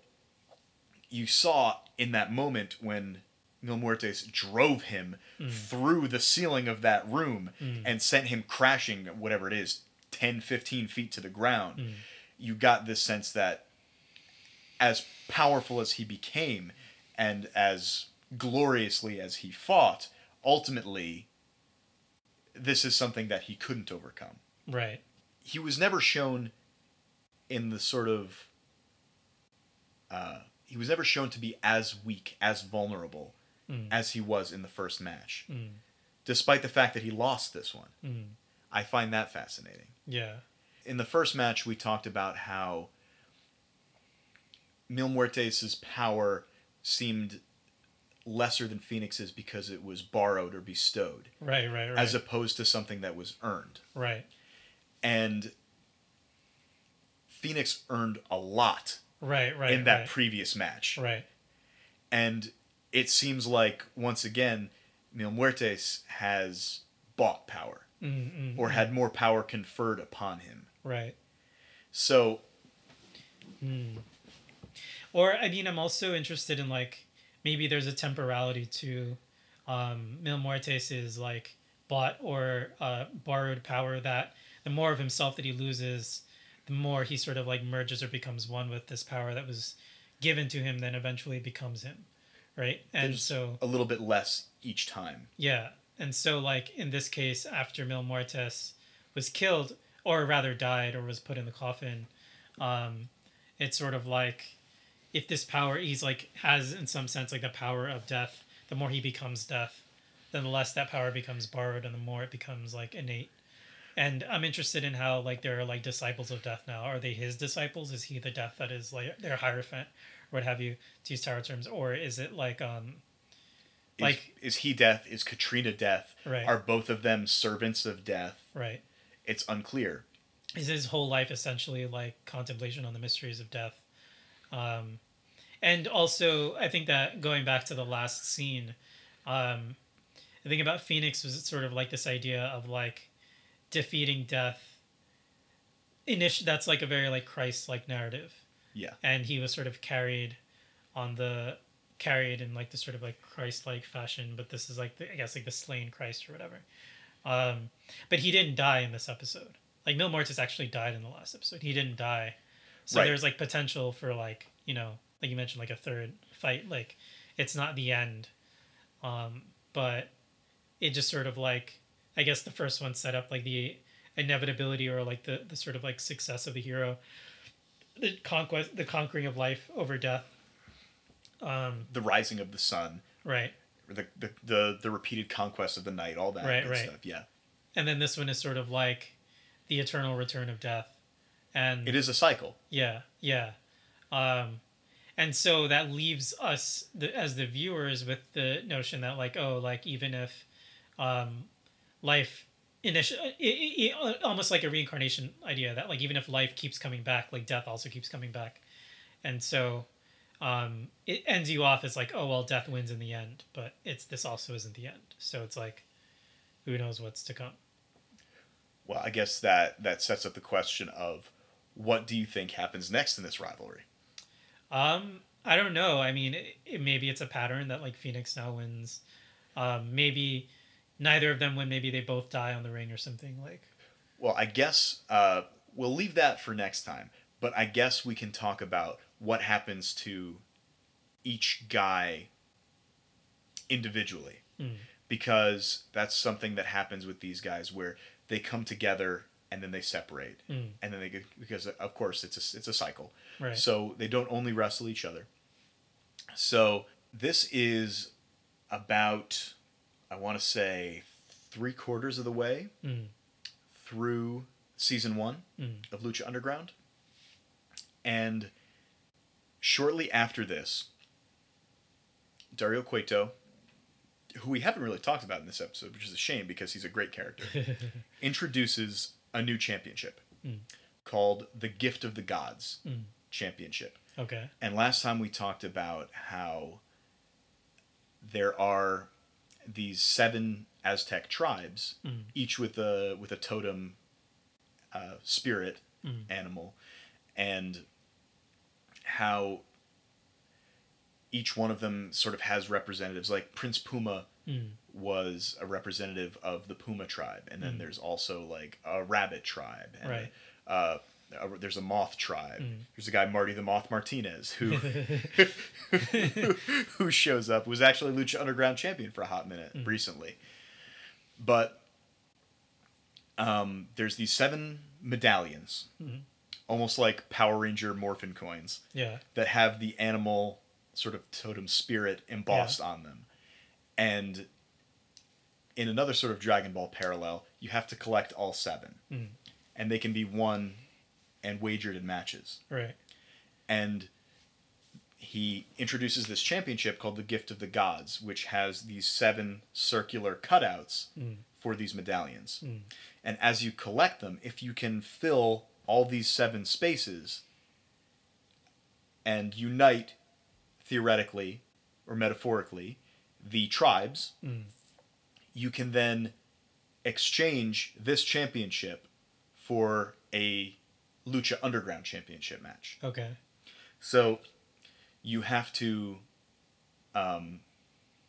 you saw in that moment when Mil Muertes drove him mm. through the ceiling of that room mm. and sent him crashing, whatever it is, 10, 15 feet to the ground. Mm. You got this sense that as powerful as he became and as gloriously as he fought, ultimately, this is something that he couldn't overcome. Right. He was never shown in the sort of. Uh, he was never shown to be as weak, as vulnerable Mm. as he was in the first match, Mm. despite the fact that he lost this one. Mm. I find that fascinating. Yeah. In the first match, we talked about how Mil Muertes' power seemed lesser than Phoenix's because it was borrowed or bestowed, Right. Right. Right. as opposed to something that was earned. right. And Phoenix earned a lot Right. Right. in that Right. previous match. right. And it seems like, once again, Mil Muertes has bought power Mm, mm, or had more power conferred upon him. Right. So, Mm. Or I mean, I'm also interested in like maybe there's a temporality to um, Mil Muertes is like bought or uh, borrowed power that the more of himself that he loses, the more he sort of like merges or becomes one with this power that was given to him, then eventually becomes him, right? And There's so a little bit less each time. yeah. And so, like, in this case, after Mil Muertes was killed, or rather died, or was put in the coffin, um, it's sort of like if this power, he's like, has in some sense, like the power of death, the more he becomes death, then the less that power becomes borrowed, and the more it becomes like innate. And I'm interested in how, like, there are like disciples of death now. Are they his disciples? Is he the death that is like their hierophant, or what have you, to use tarot terms? Or is it like, um, Is, Like- is he death? Is Katrina death? Right. Are both of them servants of death? right? It's unclear. is his whole life essentially like contemplation on the mysteries of death um, and also i think that going back to the last scene um, the thing about phoenix was sort of like this idea of like defeating death initial that's like a very like christ like narrative. Yeah. and he was sort of carried on the carried in like this sort of like christ-like fashion but this is like the, i guess like the slain christ or whatever. Um but he didn't die in this episode. Like Mil Muertes actually died in the last episode. He didn't die so Right. there's like potential for like you know like you mentioned like a third fight like it's not the end um but it just sort of like i guess the first one set up like the inevitability or like the the sort of like success of the hero the conquest the conquering of life over death um The rising of the sun, right the the the, the repeated conquest of the night, all that Right, right. stuff. Yeah. and then this one is sort of like the eternal return of death and It is a cycle. yeah yeah. Um and so that leaves us the, as the viewers with the notion that like oh like even if um life initial almost like a reincarnation idea that like even if life keeps coming back like death also keeps coming back. And so um it ends you off as like oh well death wins in the end but it's this also isn't the end. So it's like who knows what's to come. Well, I guess that that sets up the question of what do you think happens next in this rivalry? Um, I don't know. I mean, it, it, maybe it's a pattern that like Phoenix now wins. Um, maybe neither of them win. Maybe they both die on the ring or something. Like, Well, I guess uh, we'll leave that for next time. But I guess we can talk about what happens to each guy individually. Mm. Because that's something that happens with these guys where they come together and then they separate. Mm. And then they get, because of course it's a, it's a cycle. right? So they don't only wrestle each other. So this is about, I want to say, three quarters of the way Mm. through season one Mm. of Lucha Underground. And shortly after this, Dario Cueto, who we haven't really talked about in this episode, which is a shame because he's a great character, [laughs] introduces a new championship Mm. called the Gift of the Gods Mm. Championship. okay. And last time we talked about how there are these seven Aztec tribes, Mm. each with a with a totem uh, spirit Mm. animal, and how each one of them sort of has representatives. Like Prince Puma Mm. was a representative of the Puma tribe, and then Mm. there's also like a rabbit tribe, and Right. uh, a- there's a moth tribe. Mm. There's a guy Marty the Moth Martinez who [laughs] [laughs] who shows up was actually Lucha Underground champion for a hot minute Mm. recently, but um, there's these seven medallions, Mhm. almost like Power Ranger Morphin coins yeah. that have the animal sort of totem spirit embossed on them. And in another sort of Dragon Ball parallel, you have to collect all seven. Mm. And they can be won and wagered in matches. Right. And he introduces this championship called the Gift of the Gods, which has these seven circular cutouts Mm. for these medallions. Mm. And as you collect them, if you can fill all these seven spaces and unite, theoretically or metaphorically, the tribes, Mm. you can then exchange this championship for a Lucha Underground championship match. Okay. So you have to. Um,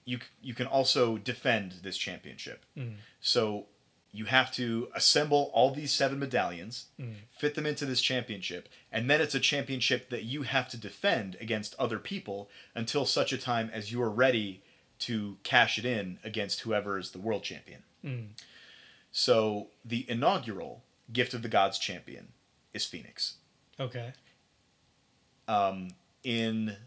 you you can also defend this championship. Mm. So you have to assemble all these seven medallions, Mm. fit them into this championship, and then it's a championship that you have to defend against other people until such a time as you are ready to cash it in against whoever is the world champion. Mm. So the inaugural Gift of the Gods champion is Phoenix. Okay. um, in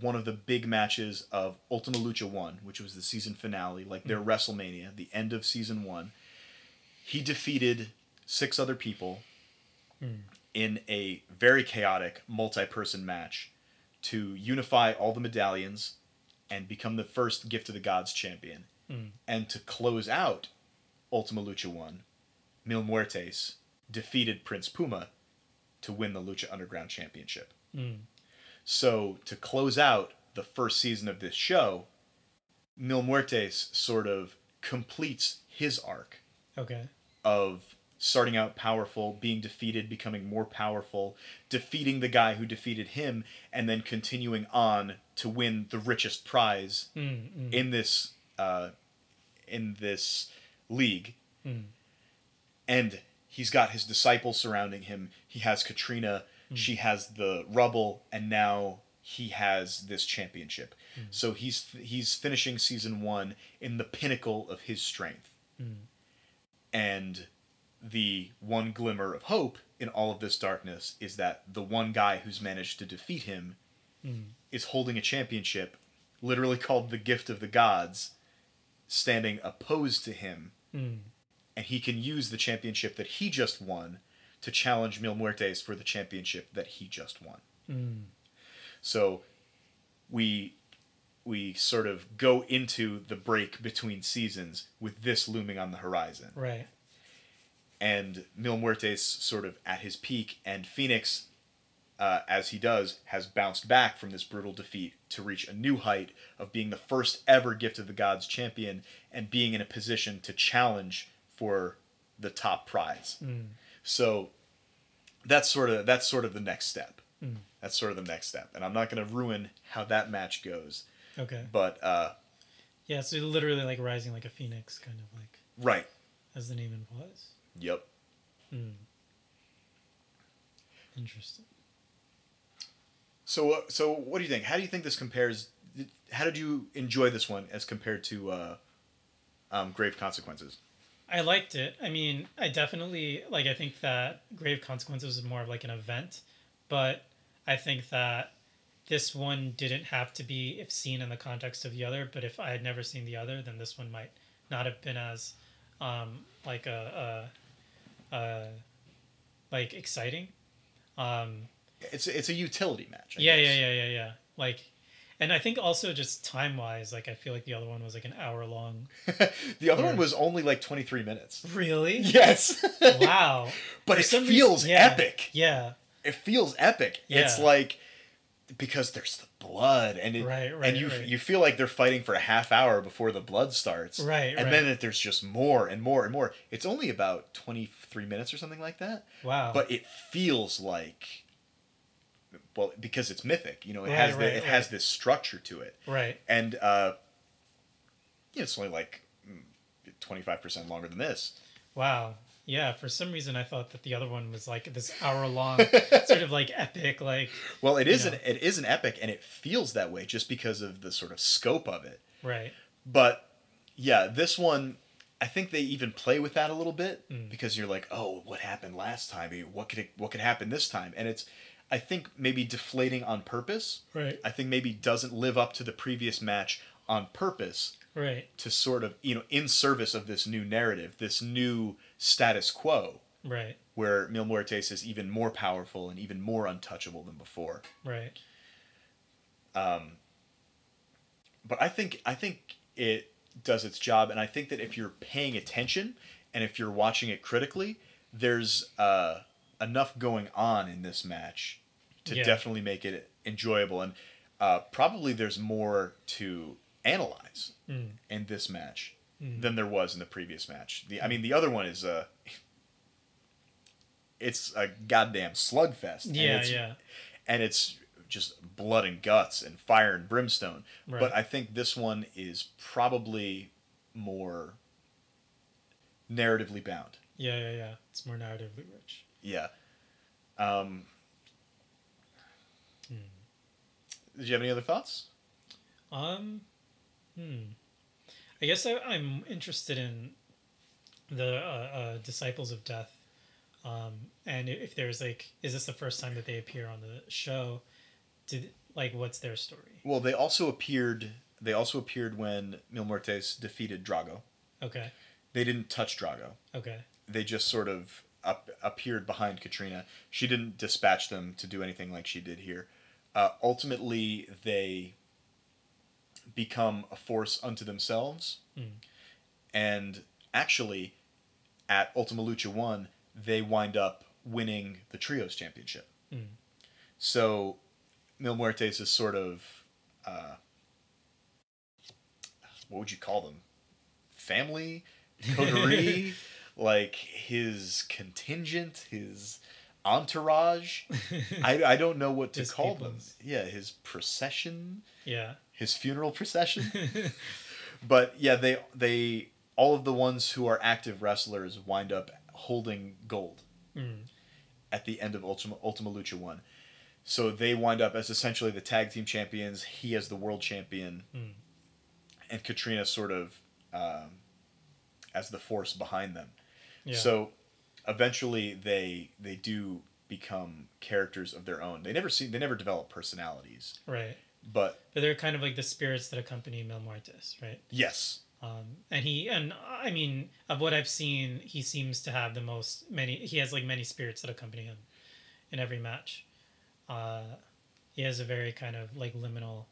one of the big matches of Ultima Lucha 1, which was the season finale, like their WrestleMania, the end of season 1. He defeated six other people Mm. in a very chaotic multi person match to unify all the medallions and become the first Gift of the Gods champion. Mm. And to close out Ultima Lucha 1, Mil Muertes defeated Prince Puma to win the Lucha Underground Championship. Mm. So to close out the first season of this show, Mil Muertes sort of completes his arc Okay. of starting out powerful, being defeated, becoming more powerful, defeating the guy who defeated him, and then continuing on to win the richest prize Mm. Mm. in this uh, in this league. Mm. and he's got his disciples surrounding him. He has Katrina, she has the rubble, and now he has this championship. So he's he's finishing season one in the pinnacle of his strength, Mm. and the one glimmer of hope in all of this darkness is that the one guy who's managed to defeat him Mm. is holding a championship, literally called the Gift of the Gods, standing opposed to him Mm. and he can use the championship that he just won to challenge Mil Muertes for the championship that he just won. Mm. So we we sort of go into the break between seasons with this looming on the horizon. Right. And Mil Muertes sort of at his peak and Phoenix uh, as he does has bounced back from this brutal defeat to reach a new height of being the first ever gift of the gods champion and being in a position to challenge for the top prize. Mm. So that's sort of that's sort of the next step. Mm. That's sort of the next step, and I'm not going to ruin how that match goes. Okay. But uh, Yeah. So literally like rising like a phoenix, kind of like right, as the name implies. Yep. Mm. Interesting. So uh, so what do you think? How do you think this compares? How did you enjoy this one as compared to uh, um, Grave Consequences? I liked it. I mean, I definitely like. I think that Grave Consequences is more of like an event, but I think that this one didn't have to be if seen in the context of the other. But if I had never seen the other, then this one might not have been as um, like a, a, a like exciting. Um, It's it's a utility match. I yeah, yeah, guess. yeah, yeah, yeah. Like, and I think also just time wise, like I feel like the other one was like an hour long. [laughs] the other Yeah. one was only like 23 minutes. Really? Yes. [laughs] Wow. but For it feels reason- yeah, epic. Yeah. It feels epic. It's like because there's the blood and it, Right, right, and you right. you feel like they're fighting for a half hour before the blood starts. Right, And right. then it, there's just more and more and more. It's only about 23 minutes or something like that. Wow. But it feels like well because it's mythic. You know, it Right, has the, right, it has this structure to it, Right. and uh, yeah, it's only like twenty five percent longer than this. Wow. Yeah. For some reason, I thought that the other one was like this hour long, [laughs] sort of like epic, like Well, it is You an know. it is an epic, and it feels that way just because of the sort of scope of it. right. But yeah, this one, I think they even play with that a little bit Mm. because you're like, oh, what happened last time? What could it, what could happen this time? And it's, I think maybe deflating on purpose. Right. I think maybe doesn't live up to the previous match on purpose Right. to sort of you know in service of this new narrative, this new status quo Right. where Mil Muertes is even more powerful and even more untouchable than before. Right. Um, but I think I think it does its job, and I think that if you're paying attention and if you're watching it critically, there's uh, enough going on in this match to Yeah. definitely make it enjoyable, and uh, probably there's more to analyze Mm. in this match Mm. than there was in the previous match. The I mean, the other one is uh, it's a goddamn slugfest. and Yeah. it's, Yeah. and it's just blood and guts and fire and brimstone. Right. But I think this one is probably more narratively bound. Yeah. Yeah. Yeah. It's more narratively rich. Yeah. Um, Hmm. Did you have any other thoughts? Um, hmm. I guess I, I'm interested in the uh, uh, Disciples of Death, um, and if there's like, is this the first time that they appear on the show? Did like, what's their story? Well, they also appeared. They also appeared when Mil Muertes defeated Drago. Okay, They didn't touch Drago. okay, They just sort of up, appeared behind Katrina. She didn't dispatch them to do anything like she did here. Uh, ultimately, they become a force unto themselves. Mm. And actually, at Ultima Lucha 1, they wind up winning the Trios Championship. Mm. So, Mil Muertes is sort of. Uh, what would you call them? Family? Coterie? [laughs] like his contingent? His entourage? I, I don't know what to His call them. Yeah, his procession? yeah, His funeral procession? [laughs] but yeah, they they all of the ones who are active wrestlers wind up holding gold Mm. at the end of Ultima Ultima Lucha One. So they wind up as essentially the tag team champions. He as the world champion, Mm. and Katrina sort of um, as the force behind them. yeah, So eventually they they do become characters of their own. They never see they never develop personalities, right. but But they're kind of like the spirits that accompany Mil Muertes, right? yes, Um, and he and I mean of what I've seen, he seems to have the most many. He has like many spirits that accompany him in every match. Uh, he has a very kind of like liminal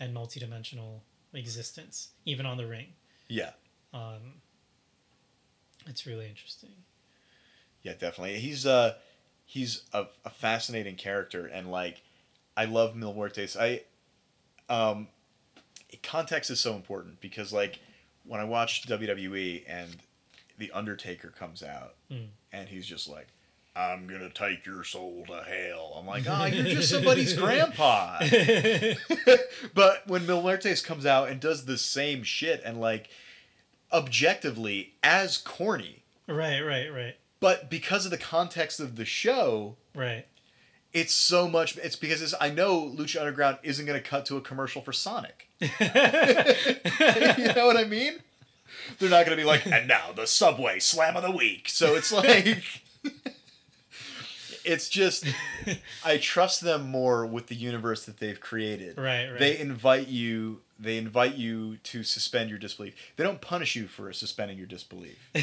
and multidimensional existence, even on the ring. yeah, Um, it's really interesting. yeah, definitely. He's uh he's a, a fascinating character, and like I love Mil Muertes. I um context is so important because like when I watched WWE and the Undertaker comes out Mm. and he's just like, "I'm gonna take your soul to hell." I'm like, "Ah, you're just somebody's grandpa." [laughs] [laughs] but when Mil Muertes comes out and does the same shit and like objectively as corny, right, right, right, but because of the context of the show, right. it's so much. It's because it's, I know Lucha Underground isn't going to cut to a commercial for Sonic. [laughs] you know what I mean? They're not going to be like, and now the Subway Slam of the Week. So it's like, it's just, [laughs] I trust them more with the universe that they've created. Right, right. They invite you. They invite you to suspend your disbelief. They don't punish you for suspending your disbelief. [laughs]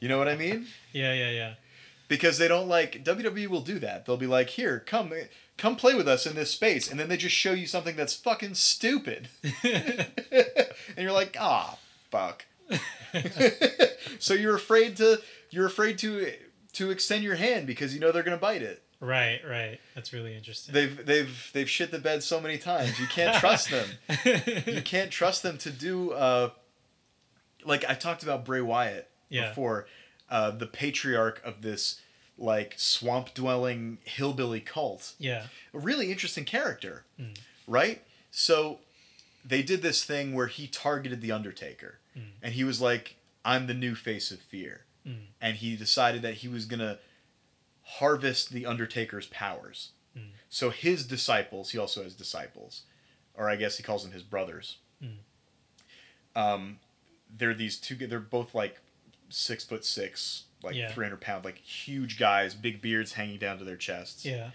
You know what I mean? yeah, yeah, yeah. because they don't like WWE will do that. They'll be like, "Here, come come play with us in this space." And then they just show you something that's fucking stupid. [laughs] and you're like, "Ah, fuck." so you're afraid to you're afraid to to extend your hand because you know they're going to bite it. Right, right. That's really interesting. They've they've they've shit the bed so many times. You can't trust them. [laughs] You can't trust them to do uh like I talked about Bray Wyatt Yeah. before, uh, the patriarch of this like swamp dwelling hillbilly cult. Yeah. A really interesting character, Mm. right? So they did this thing where he targeted the Undertaker, Mm. and he was like, "I'm the new face of fear," Mm. and he decided that he was gonna harvest the Undertaker's powers. Mm. So his disciples, he also has disciples, or I guess he calls them his brothers. Mm. Um, they're these two. They're both like six foot six, like Yeah. three hundred pound, like huge guys, big beards hanging down to their chests. Yeah.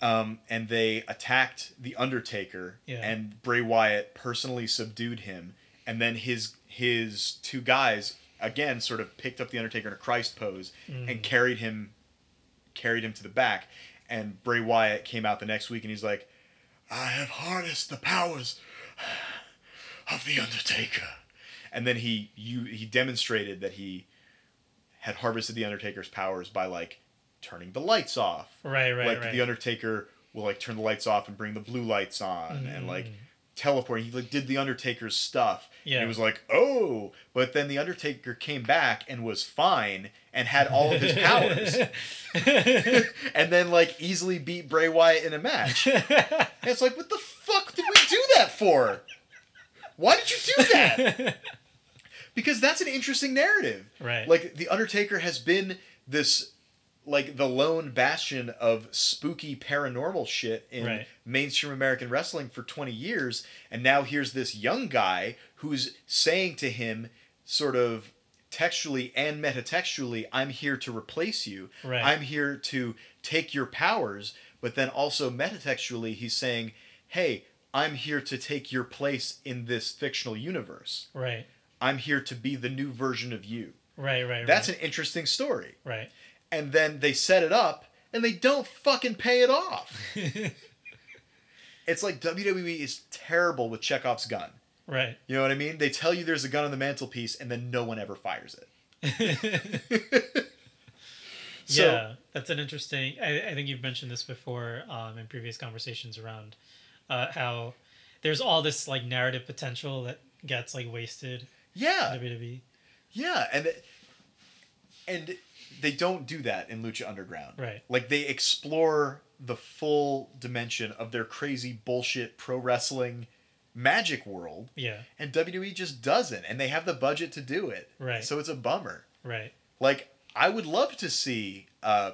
Um, and they attacked the Undertaker, Yeah. and Bray Wyatt personally subdued him, and then his his two guys again sort of picked up the Undertaker in a Christ pose Mm. and carried him carried him to the back. And Bray Wyatt came out the next week and he's like, I have harnessed the powers of the Undertaker. And then he you he demonstrated that he had harvested the Undertaker's powers by like turning the lights off. Right. Right. like right. the Undertaker will like turn the lights off and bring the blue lights on and like Mm. Teleporting. He like did the Undertaker's stuff. And Yeah. he was like, oh, but then the Undertaker came back and was fine and had all of his [laughs] powers. [laughs] and then like easily beat Bray Wyatt in a match. And it's like, what the fuck did we do that for? Why did you do that? [laughs] Because that's an interesting narrative. right. Like the Undertaker has been this like the lone bastion of spooky paranormal shit in Right. mainstream American wrestling for 20 years and now here's this young guy who's saying to him sort of textually and metatextually I'm here to replace you. Right. I'm here to take your powers, but then also metatextually he's saying, "Hey, I'm here to take your place in this fictional universe. right. I'm here to be the new version of you." Right. Right. That's right. an interesting story. right. And then they set it up and they don't fucking pay it off. [laughs] It's like WWE is terrible with Chekhov's gun. right. You know what I mean? They tell you there's a gun on the mantelpiece and then no one ever fires it. [laughs] So- yeah, that's an interesting. I, I think you've mentioned this before um, in previous conversations around uh, how there's all this like narrative potential that gets like wasted Yeah. WWE. Yeah, and and they don't do that in Lucha Underground. Right. Like they explore the full dimension of their crazy bullshit pro wrestling magic world, Yeah. and WWE just doesn't, and they have the budget to do it. Right. So it's a bummer. Right. Like I would love to see. Uh,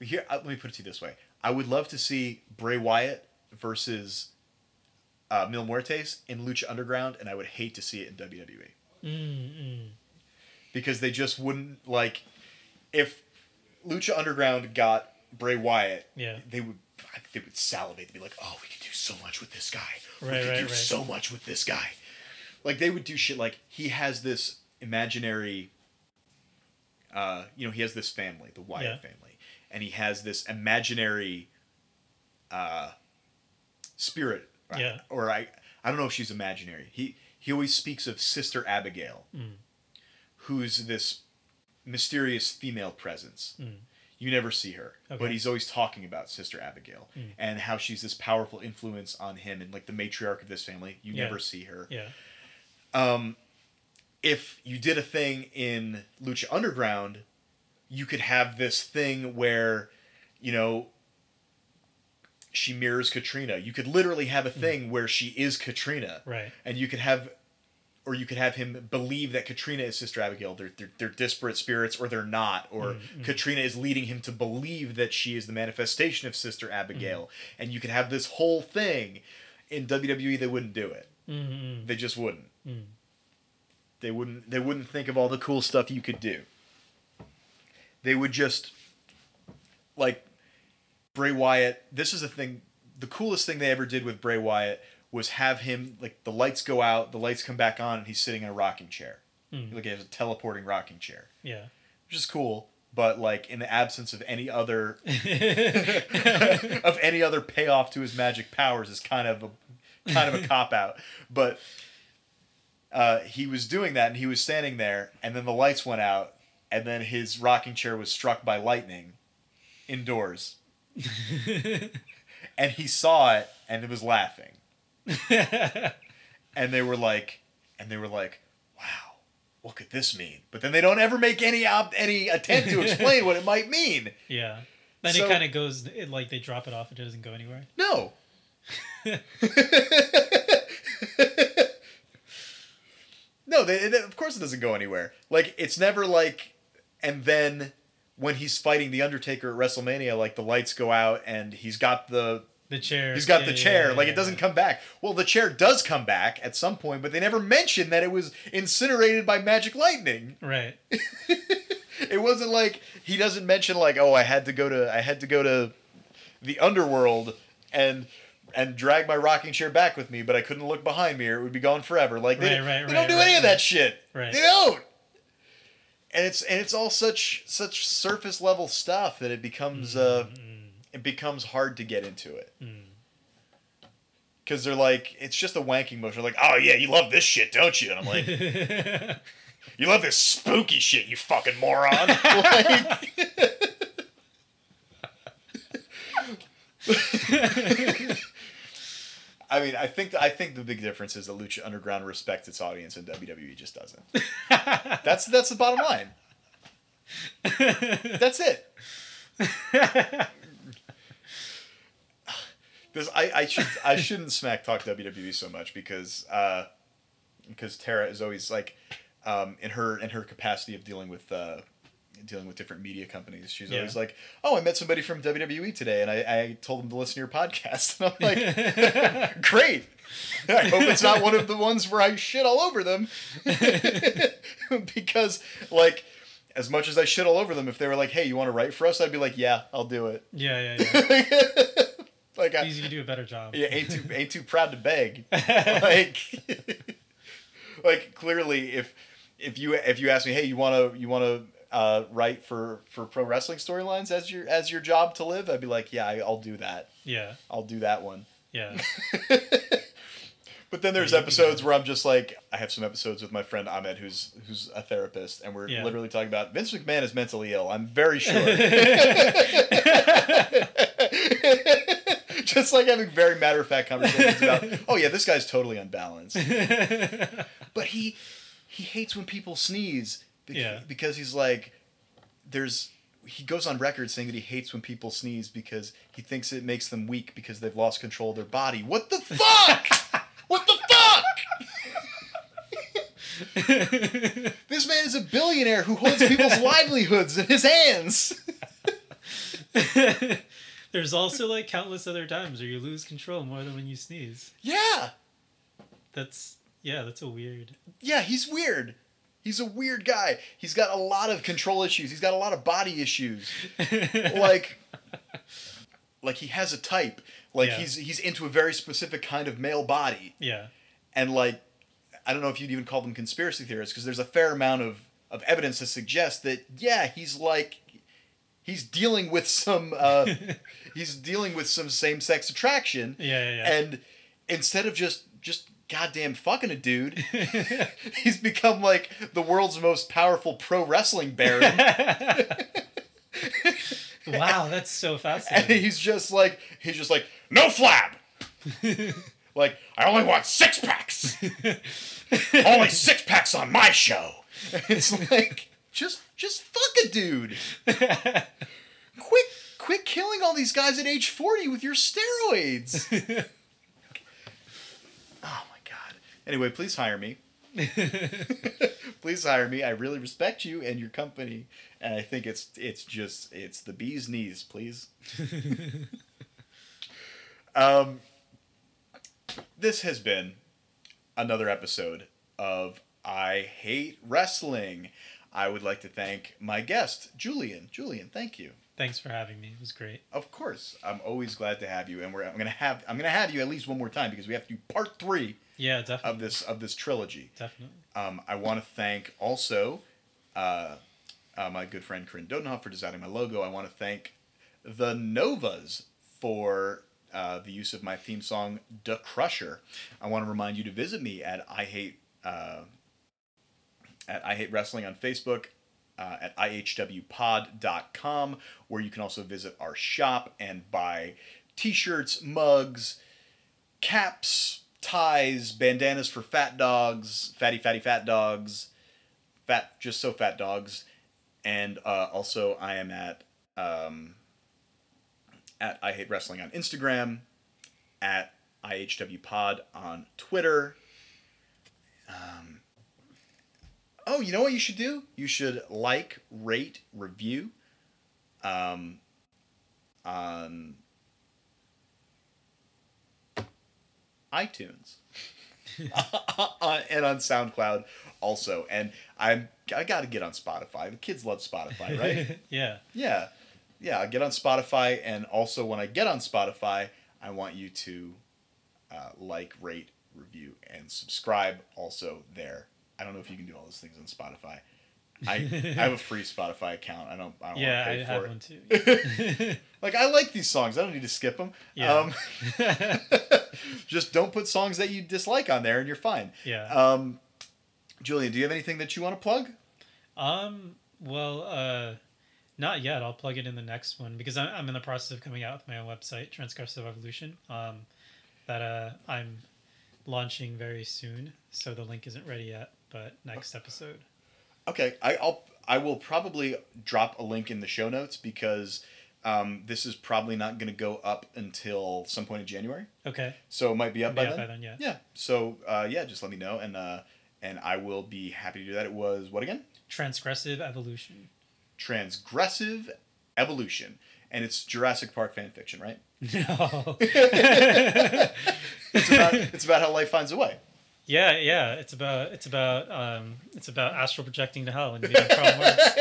here, uh, let me put it to you this way: I would love to see Bray Wyatt versus uh, Mil Muertes in Lucha Underground, and I would hate to see it in WWE Mm, mm. because they just wouldn't like if Lucha Underground got Bray Wyatt, Yeah. they would I think they would salivate. They'd be like, "Oh, we could do so much with this guy. we Right, could right, do right. so much with this guy." Like they would do shit like he has this imaginary. Uh, you know, he has this family, the Wyatt Yeah. family, and he has this imaginary. Uh, spirit. Yeah. Or I, I don't know if she's imaginary. He he always speaks of Sister Abigail, Mm. who's this mysterious female presence. Mm. You never see her, but he's always talking about Sister Abigail Mm. and how she's this powerful influence on him and like the matriarch of this family. You Yeah. never see her. Yeah. Um, if you did a thing in Lucha Underground, you could have this thing where, you know, she mirrors Katrina. You could literally have a thing where she is Katrina Right. and you could have or you could have him believe that Katrina is Sister Abigail. They're, they're, they're disparate spirits, or they're not. Or Mm, mm. Katrina is leading him to believe that she is the manifestation of Sister Abigail. Mm. And you could have this whole thing. In WWE, they wouldn't do it. Mm, mm, They just wouldn't. mm. They wouldn't. They wouldn't think of all the cool stuff you could do. They would just like Bray Wyatt. This is the thing. The coolest thing they ever did with Bray Wyatt was have him like the lights go out, the lights come back on, and he's sitting in a rocking chair. Mm. Like he has a teleporting rocking chair, Yeah. which is cool. But like in the absence of any other [laughs] of any other payoff to his magic powers is kind of a kind of a cop out. But uh, he was doing that, and he was standing there, and then the lights went out, and then his rocking chair was struck by lightning indoors, [laughs] and he saw it, and it was laughing, [laughs] and they were like, and they were like, wow, what could this mean? But then they don't ever make any op- any attempt to explain what it might mean. [laughs] Yeah. Then So- it kind of goes it, like they drop it off and it doesn't go anywhere. No. [laughs] no, they, they- of course it doesn't go anywhere. Like it's never like, and then when he's fighting the Undertaker at WrestleMania, like the lights go out and he's got the The chair. he's got yeah, the chair. yeah, like yeah, it doesn't come back. Well, the chair does come back at some point, but they never mention that it was incinerated by magic lightning. Right. [laughs] It wasn't like he doesn't mention like, oh, I had to go to I had to go to the underworld and and drag my rocking chair back with me, but I couldn't look behind me or it would be gone forever. Like they, Right, right, they right, don't do right, any of that shit. Right. They don't. And it's and it's all such such surface level stuff that it becomes uh Mm, it becomes hard to get into it. mm. Because they're like, it's just a wanking motion. Like, oh yeah, you love this shit, don't you? And I'm like, [laughs] you love this spooky shit, you fucking moron. [laughs] like, [laughs] I mean, I think I think the big difference is that Lucha Underground respects its audience and WWE just doesn't. That's that's the bottom line. That's it. This I, I should I shouldn't smack talk WWE so much because uh, because Tara is always like um, in her in her capacity of dealing with uh, dealing with different media companies. She's Yeah. always like, "Oh, I met somebody from WWE today, and I, I told them to listen to your podcast." [laughs] And I'm like, [laughs] "Great! I hope it's not one of the ones where I shit all over them, [laughs] because like." As much as I shit all over them, if they were like, "Hey, you want to write for us?" I'd be like, "Yeah, I'll do it." yeah, yeah, yeah. Like, I, you can do a better job. yeah, ain't too ain't too proud to beg. [laughs] like, [laughs] like clearly, if if you if you ask me, hey, you want to you want to uh, write for for pro wrestling storylines as your as your job to live, I'd be like, yeah, I, I'll do that. Yeah. I'll do that one. Yeah. [laughs] But then there's Yeah, you can do episodes where I'm just like, I have some episodes with my friend Ahmed, who's who's a therapist, and we're Yeah. literally talking about Vince McMahon is mentally ill. I'm very sure. [laughs] just like having very matter of fact conversations about, [laughs] oh yeah, this guy's totally unbalanced. [laughs] But he he hates when people sneeze bec- Yeah. because he's like, there's. He goes on record saying that he hates when people sneeze because he thinks it makes them weak because they've lost control of their body. What the fuck? what the fuck? This man is a billionaire who holds people's livelihoods in his hands. There's also like countless other times where you lose control more than when you sneeze. Yeah. That's yeah, that's a weird. Yeah, he's weird. He's a weird guy. He's got a lot of control issues. He's got a lot of body issues. [laughs] Like like he has a type. Like Yeah. he's he's into a very specific kind of male body. Yeah. And like I don't know if you'd even call them conspiracy theorists because there's a fair amount of of evidence to suggest that yeah, he's like he's dealing with some uh [laughs] he's dealing with some same-sex attraction. Yeah, yeah, yeah. and instead of just just goddamn fucking a dude [laughs] he's become like the world's most powerful pro wrestling baron [laughs] wow, that's so and fascinating. he's just like he's just like no flab like i only want six packs only six packs on my show it's like just just fuck a dude. [laughs] Quit quit killing all these guys at age 40 with your steroids. [laughs] Oh my god. Anyway please hire me. [laughs] Please hire me. I really respect you and your company and i think it's it's just it's the bee's knees please. Um this has been another episode of i hate wrestling i would like to thank my guest julian julian thank you Thanks for having me. It was great. of course i'm always glad to have you and we're i'm gonna have i'm gonna have you at least one more time because we have to do part three Yeah, definitely. of this of this trilogy definitely. um, I want to thank also uh, uh, my good friend Corinne Dodenhoff for designing my logo. I want to thank the Novas for uh, the use of my theme song, "The Crusher." I want to remind you to visit me at I hate uh, at I hate wrestling on Facebook. Uh, at ihwpod.com, where you can also visit our shop and buy t-shirts, mugs, caps, ties, bandanas for fat dogs, fatty, fatty, fat dogs, fat just so fat dogs, and uh, also I am at um, at I hate wrestling on Instagram, at IHW Pod on Twitter. Um, oh, you know what you should do? You should like, rate, review um, on iTunes [laughs] and on SoundCloud also. And I'm I got to get on Spotify. The kids love Spotify, right? [laughs] yeah. yeah, yeah. I get on Spotify, and also when I get on Spotify, I want you to uh, like, rate, review, and subscribe also there. I don't know if you can do all those things on Spotify. I, I have a free Spotify account. I don't. I don't Yeah, I want to pay have for one it. too. [laughs] like I like these songs. I don't need to skip them. Yeah. Um, [laughs] [laughs] just don't put songs that you dislike on there, and you're fine. yeah. Um, Julian, do you have anything that you want to plug? Um. Well, uh, not yet. I'll plug it in the next one because I'm, I'm in the process of coming out with my own website, Transgressive Evolution. Um, that uh, I'm launching very soon. So the link isn't ready yet, but next episode. Okay, I, I'll I will probably drop a link in the show notes because um, this is probably not going to go up until some point in January, Okay. so it might be up by Yeah, then. by then, yeah. Yeah. So uh, yeah, just let me know, and uh, and I will be happy to do that. It was what again? Transgressive Evolution. Transgressive evolution, and it's Jurassic Park fan fiction, right? [laughs] No. [laughs] It's about it's about how life finds a way. Yeah, yeah. It's about it's about um it's about astral projecting to hell and meeting Karl Marx. [laughs]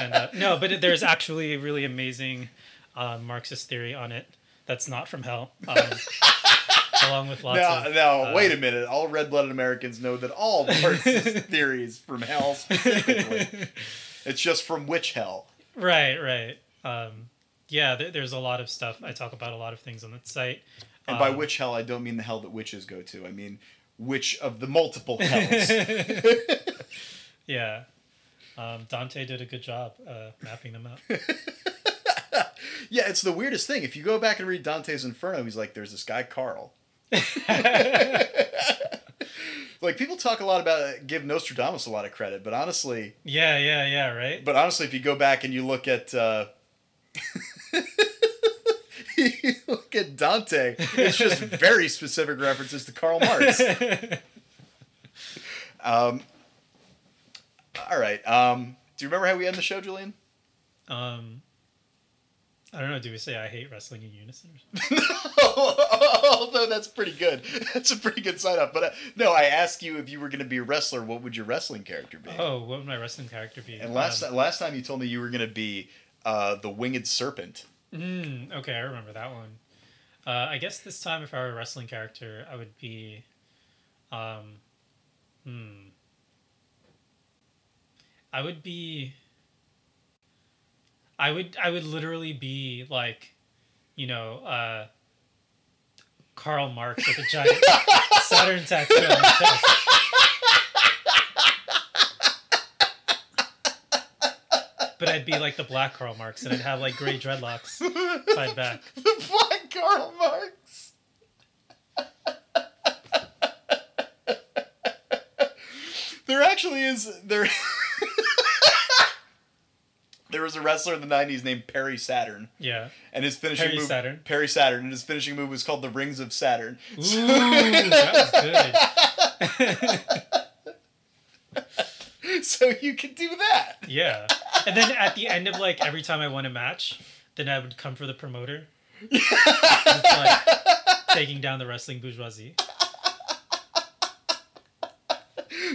And uh, no, but there's actually a really amazing uh, Marxist theory on it that's not from hell. Um, [laughs] along with lots Now, of now, uh, wait a minute. All red-blooded Americans know that all Marxist [laughs] theories from hell specifically. It's just from witch hell. Right, right. Um, yeah, there, there's a lot of stuff. I talk about a lot of things on the site. And by Um, witch hell, I don't mean the hell that witches go to. I mean which of the multiple [laughs] hells. [laughs] Yeah. Um, Dante did a good job uh, mapping them out. [laughs] yeah, it's the weirdest thing. If you go back and read Dante's Inferno, he's like, there's this guy, Carl. like, people talk a lot about, give Nostradamus a lot of credit, but honestly, Yeah, yeah, yeah, right? but honestly, if you go back and you look at, uh, [laughs] look at Dante, it's just very specific references to Karl Marx. [laughs] Um, all right. Um, do you remember how we end the show, Julian? um, I don't know. Do we say I hate wrestling in unison? Or something? [laughs] Although that's pretty good. That's a pretty good sign up. But uh, no, I asked you if you were going to be a wrestler, what would your wrestling character be? Oh, what would my wrestling character be? and last Um, last time you told me you were going to be uh, the winged serpent. Mm, okay, I remember that one. Uh, I guess this time, if I were a wrestling character, I would be. Um, hmm. I would be. I would I would literally be like, you know, uh, Karl Marx with a giant [laughs] Saturn tattoo on his chest. But I'd be like the black Karl Marx, and I'd have like gray dreadlocks tied back. [laughs] the Black Karl Marx. there actually is there. [laughs] there was a wrestler in the '90s named Perry Saturn, Yeah. and his finishing Perry move Saturn? Perry Saturn, and his finishing move was called the Rings of Saturn. Ooh, that was good. [laughs] so you could do that. Yeah. And then at the end of like every time I won a match, then I would come for the promoter. It's like taking down the wrestling bourgeoisie.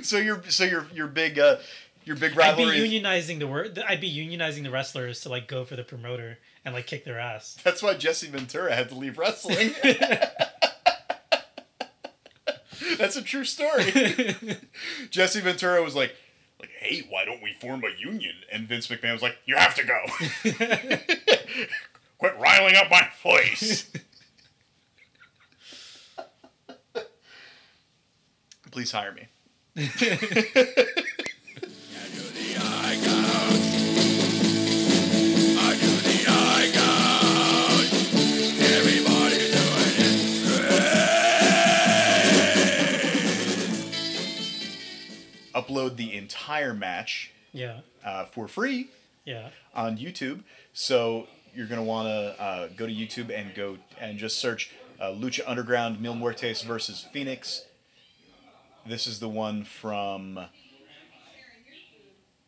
So your so your your big uh your big rivalry. I'd be unionizing the word. I'd be unionizing the wrestlers to like go for the promoter and like kick their ass. That's why Jesse Ventura had to leave wrestling. [laughs] [laughs] That's a true story. [laughs] Jesse Ventura was like, like, hey, why don't we form a union? And Vince McMahon was like, you have to go. [laughs] Quit riling up my voice. Please hire me. [laughs] upload the entire match Yeah. uh, for free Yeah. on YouTube. So you're gonna want to uh, go to YouTube and go and just search uh, Lucha Underground Mil Muertes versus Fénix. This is the one from.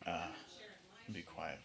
Uh, be quiet